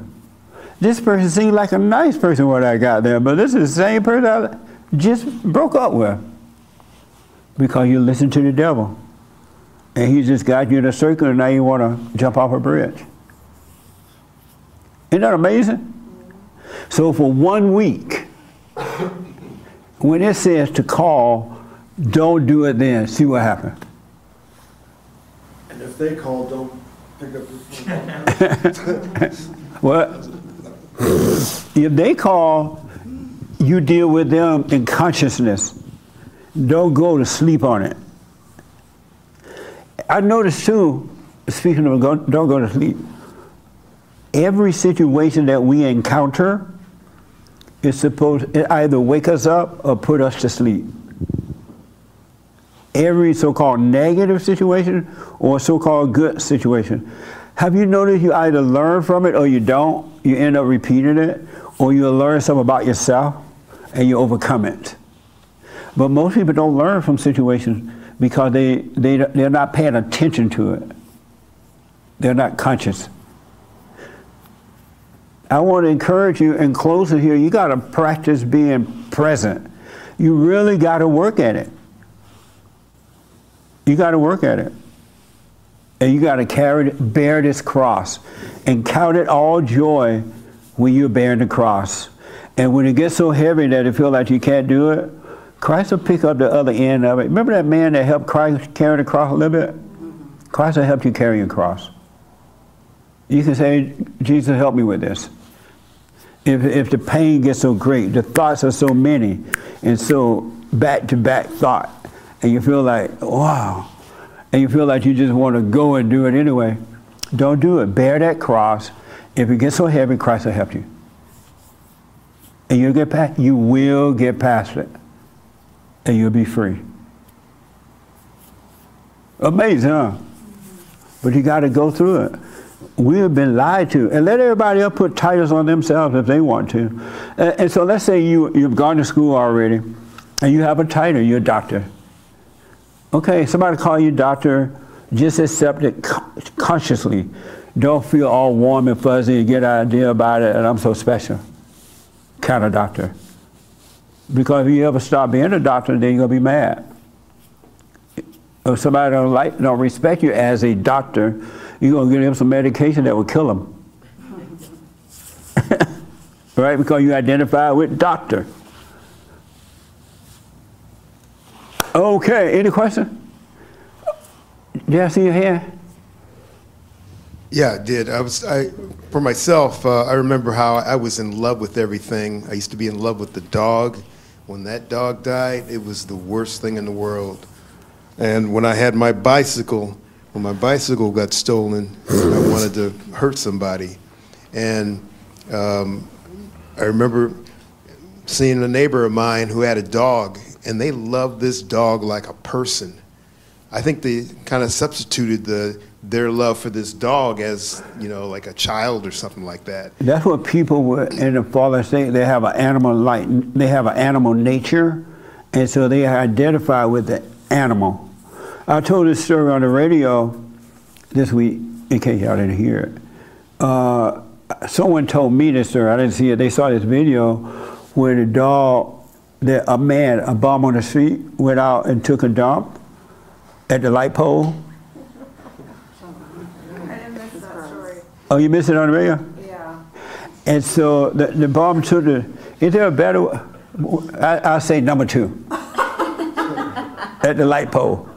B: This person seemed like a nice person when I got there, but this is the same person I just broke up with. Because you listen to the devil. And he just got you in a circle and now you want to jump off a bridge. Isn't that amazing? So for one week, when it says to call, don't do it then. See what happens.
G: And if they call, don't pick up the phone.
B: What? If they call, you deal with them in consciousness. Don't go to sleep on it. I noticed too, speaking of don't go to sleep, every situation that we encounter is supposed to either wake us up or put us to sleep. Every so called negative situation or so called good situation. Have you noticed you either learn from it or you don't? You end up repeating it, or you learn something about yourself and you overcome it. But most people don't learn from situations because they, they, they're not paying attention to it. They're not conscious. I want to encourage you and close it here. You got to practice being present. You really got to work at it. You got to work at it. And you got to carry, bear this cross and count it all joy when you're bearing the cross. And when it gets so heavy that it feels like you can't do it, Christ will pick up the other end of it. Remember that man that helped Christ carry the cross a little bit? Mm-hmm. Christ will help you carry your cross. You can say, Jesus, help me with this. If, if the pain gets so great, the thoughts are so many, and so back to back thought, and you feel like, wow, and you feel like you just want to go and do it anyway, don't do it. Bear that cross. If it gets so heavy, Christ will help you. And you'll get past, you will get past it. And you'll be free. Amazing, huh? But you got to go through it. We have been lied to. And let everybody else put titles on themselves if they want to. And, so let's say you, you've gone to school already and you have a title, you're a doctor. Okay, somebody call you doctor, just accept it consciously. Don't feel all warm and fuzzy and get an idea about it and I'm so special. Kind of doctor. Because if you ever stop being a doctor, then you're gonna be mad. If somebody don't like, don't respect you as a doctor, you're gonna give them some medication that will kill them. right? Because you identify with doctor. Okay, any question? Did I see your hand?
F: Yeah, I did. I was, I, for myself, uh, I remember how I was in love with everything. I used to be in love with the dog. When that dog died, it was the worst thing in the world. And when I had my bicycle, when my bicycle got stolen, I wanted to hurt somebody. And um, I remember seeing a neighbor of mine who had a dog, and they loved this dog like a person. I think they kind of substituted the their love for this dog as you know like a child or something like that.
B: That's what people were in the fallen state. They have an animal like they have an animal nature, and so they identify with the animal. I told this story on the radio this week in case y'all didn't hear it. Uh, someone told me this story. I didn't see it. They saw this video where the dog, that a man, a bum on the street, went out and took a dump at the light pole. Oh, you missed it on the radio?
A: Yeah.
B: And so the, the took the, is there a better, I, I'll say number two, at the light pole.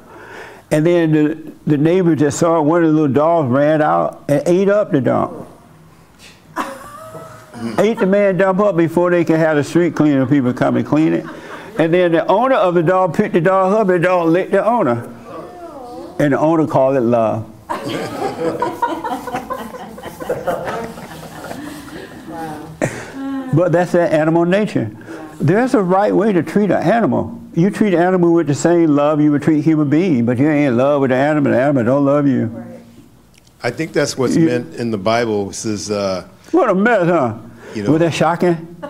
B: And then the, the neighbor just saw one of the little dogs ran out and ate up the dog. ate the man dump up before they could have the street cleaner people come and clean it. And then the owner of the dog picked the dog up and the dog licked the owner. And the owner called it love. But that's that animal nature. There's a right way to treat an animal. You treat an animal with the same love you would treat a human being, but you ain't in love with the animal. The animal don't love you.
F: I think that's what's meant in the Bible. It says, uh,
B: What a mess, huh?
F: You know-
B: Was that shocking? Yeah,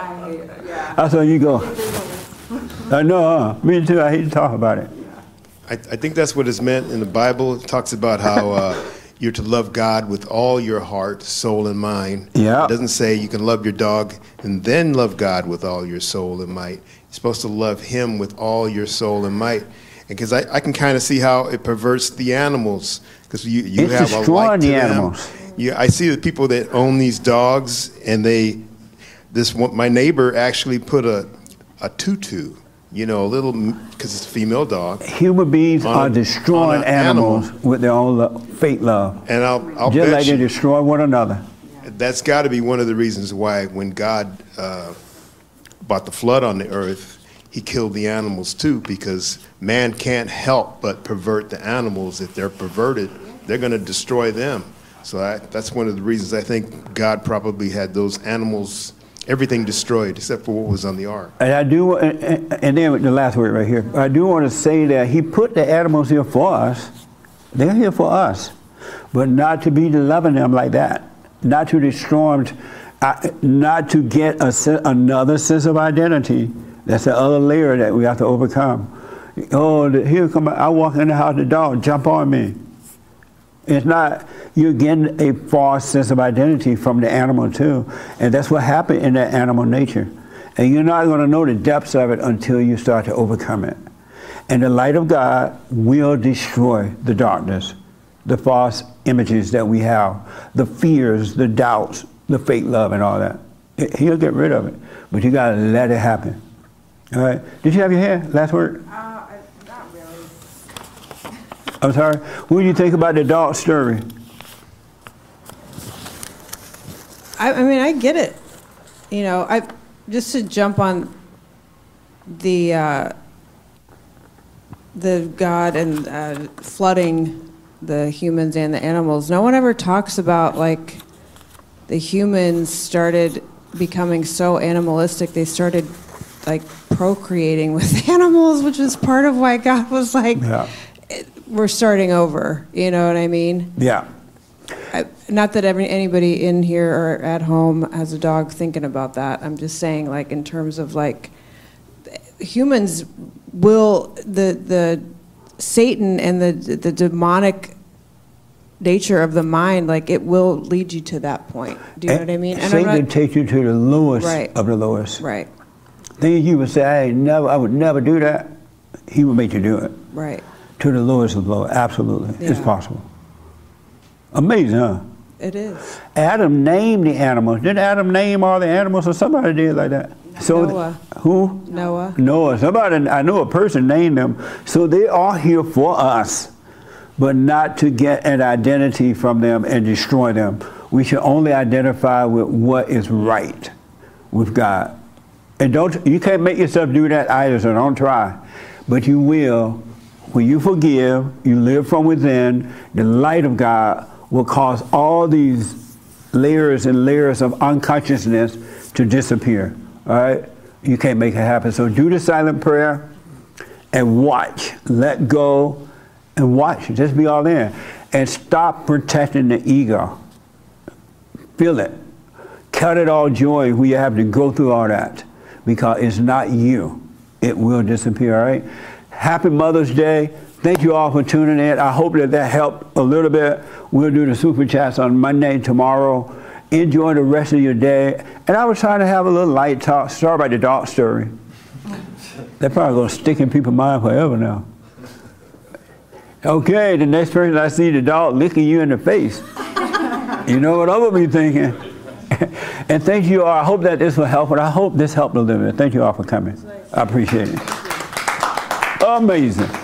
B: I hate it. Yeah. I saw you go. I know, huh? Me too. I hate to talk about it.
F: I, I think that's what is meant in the Bible. It talks about how uh, you're to love God with all your heart, soul, and mind.
B: Yeah.
F: It doesn't say you can love your dog and then love God with all your soul and might. You're supposed to love Him with all your soul and might. Because I, I can kind of see how it perverts the animals. Because you, you
B: It's
F: have a like
B: the
F: them.
B: animals.
F: You, I see the people that own these dogs, and they, this one, my neighbor actually put a, a tutu, you know, a little, because it's a female dog.
B: Human beings
F: On
B: are destroying
F: on a animal.
B: animals with their own lo- fake love.
F: And I'll, I'll
B: Just like
F: you,
B: they destroy one another.
F: that's got to be one of the reasons why when God uh, brought the flood on the earth, he killed the animals too, because man can't help but pervert the animals. If they're perverted, they're going to destroy them. So I, that's one of the reasons I think God probably had those animals, everything destroyed except for what was on the ark.
B: And I do, and, and- then the last word right here. I do want to say that he put the animals here for us. They're here for us, but not to be loving them like that. Not to destroy them, not to get a, another sense of identity. That's the other layer that we have to overcome. Oh, here come I walk in the house, the dog jump on me. It's not, you're getting a false sense of identity from the animal too. And that's what happened in that animal nature. And you're not going to know the depths of it until you start to overcome it. And the light of God will destroy the darkness, the false images that we have, the fears, the doubts, the fake love, and all that. He'll get rid of it. But you got to let it happen. All right? Did you have your hand? Last word?
A: Um,
B: I'm sorry. What do you think about the dog story?
A: I, I mean, I get it. You know, I just to jump on the uh, the God and uh, flooding the humans and the animals. No one ever talks about like the humans started becoming so animalistic. They started like procreating with animals, which is part of why God was like,
B: Yeah.
A: "We're starting over." You know what I mean?
B: Yeah.
A: I, not that every, anybody in here or at home has a dog thinking about that. I'm just saying, like, in terms of like, humans will the the Satan and the the demonic nature of the mind, like, it will lead you to that point. Do you know what I mean?
B: Satan
A: I'm
B: take you to the lowest
A: Right.
B: of the lowest.
A: right,
B: Things you would say, I never, I would never do that. He would make you do it
A: right.
B: To the lowest of low. Absolutely, it's possible. Amazing, huh?
A: It is.
B: Adam named the animals. Didn't Adam name all the animals, or somebody did like that? So
A: Noah.
B: who?
A: Noah.
B: Noah. Somebody I know a person named them. So they are here for us, but not to get an identity from them and destroy them. We should only identify with what is right with God. And don't you can't make yourself do that either, so don't try. But you will when you forgive, you live from within, the light of God will cause all these layers and layers of unconsciousness to disappear. All right? You can't make it happen. So do the silent prayer and watch. Let go and watch. Just be all in. And stop protecting the ego. Feel it. Cut it all joy when you have to go through all that because it's not you. It will disappear, all right? Happy Mother's Day. Thank you all for tuning in. I hope that that helped a little bit. We'll do the super chats on Monday, tomorrow. Enjoy the rest of your day. And I was trying to have a little light talk. Sorry about the dog story. They're probably going to stick in people's mind forever now. Okay, the next person I see the dog licking you in the face. You know what I'm gonna be thinking. and thank you all. I hope that this will help, and I hope this helped a little bit. Thank you all for coming. I appreciate it. Amazing.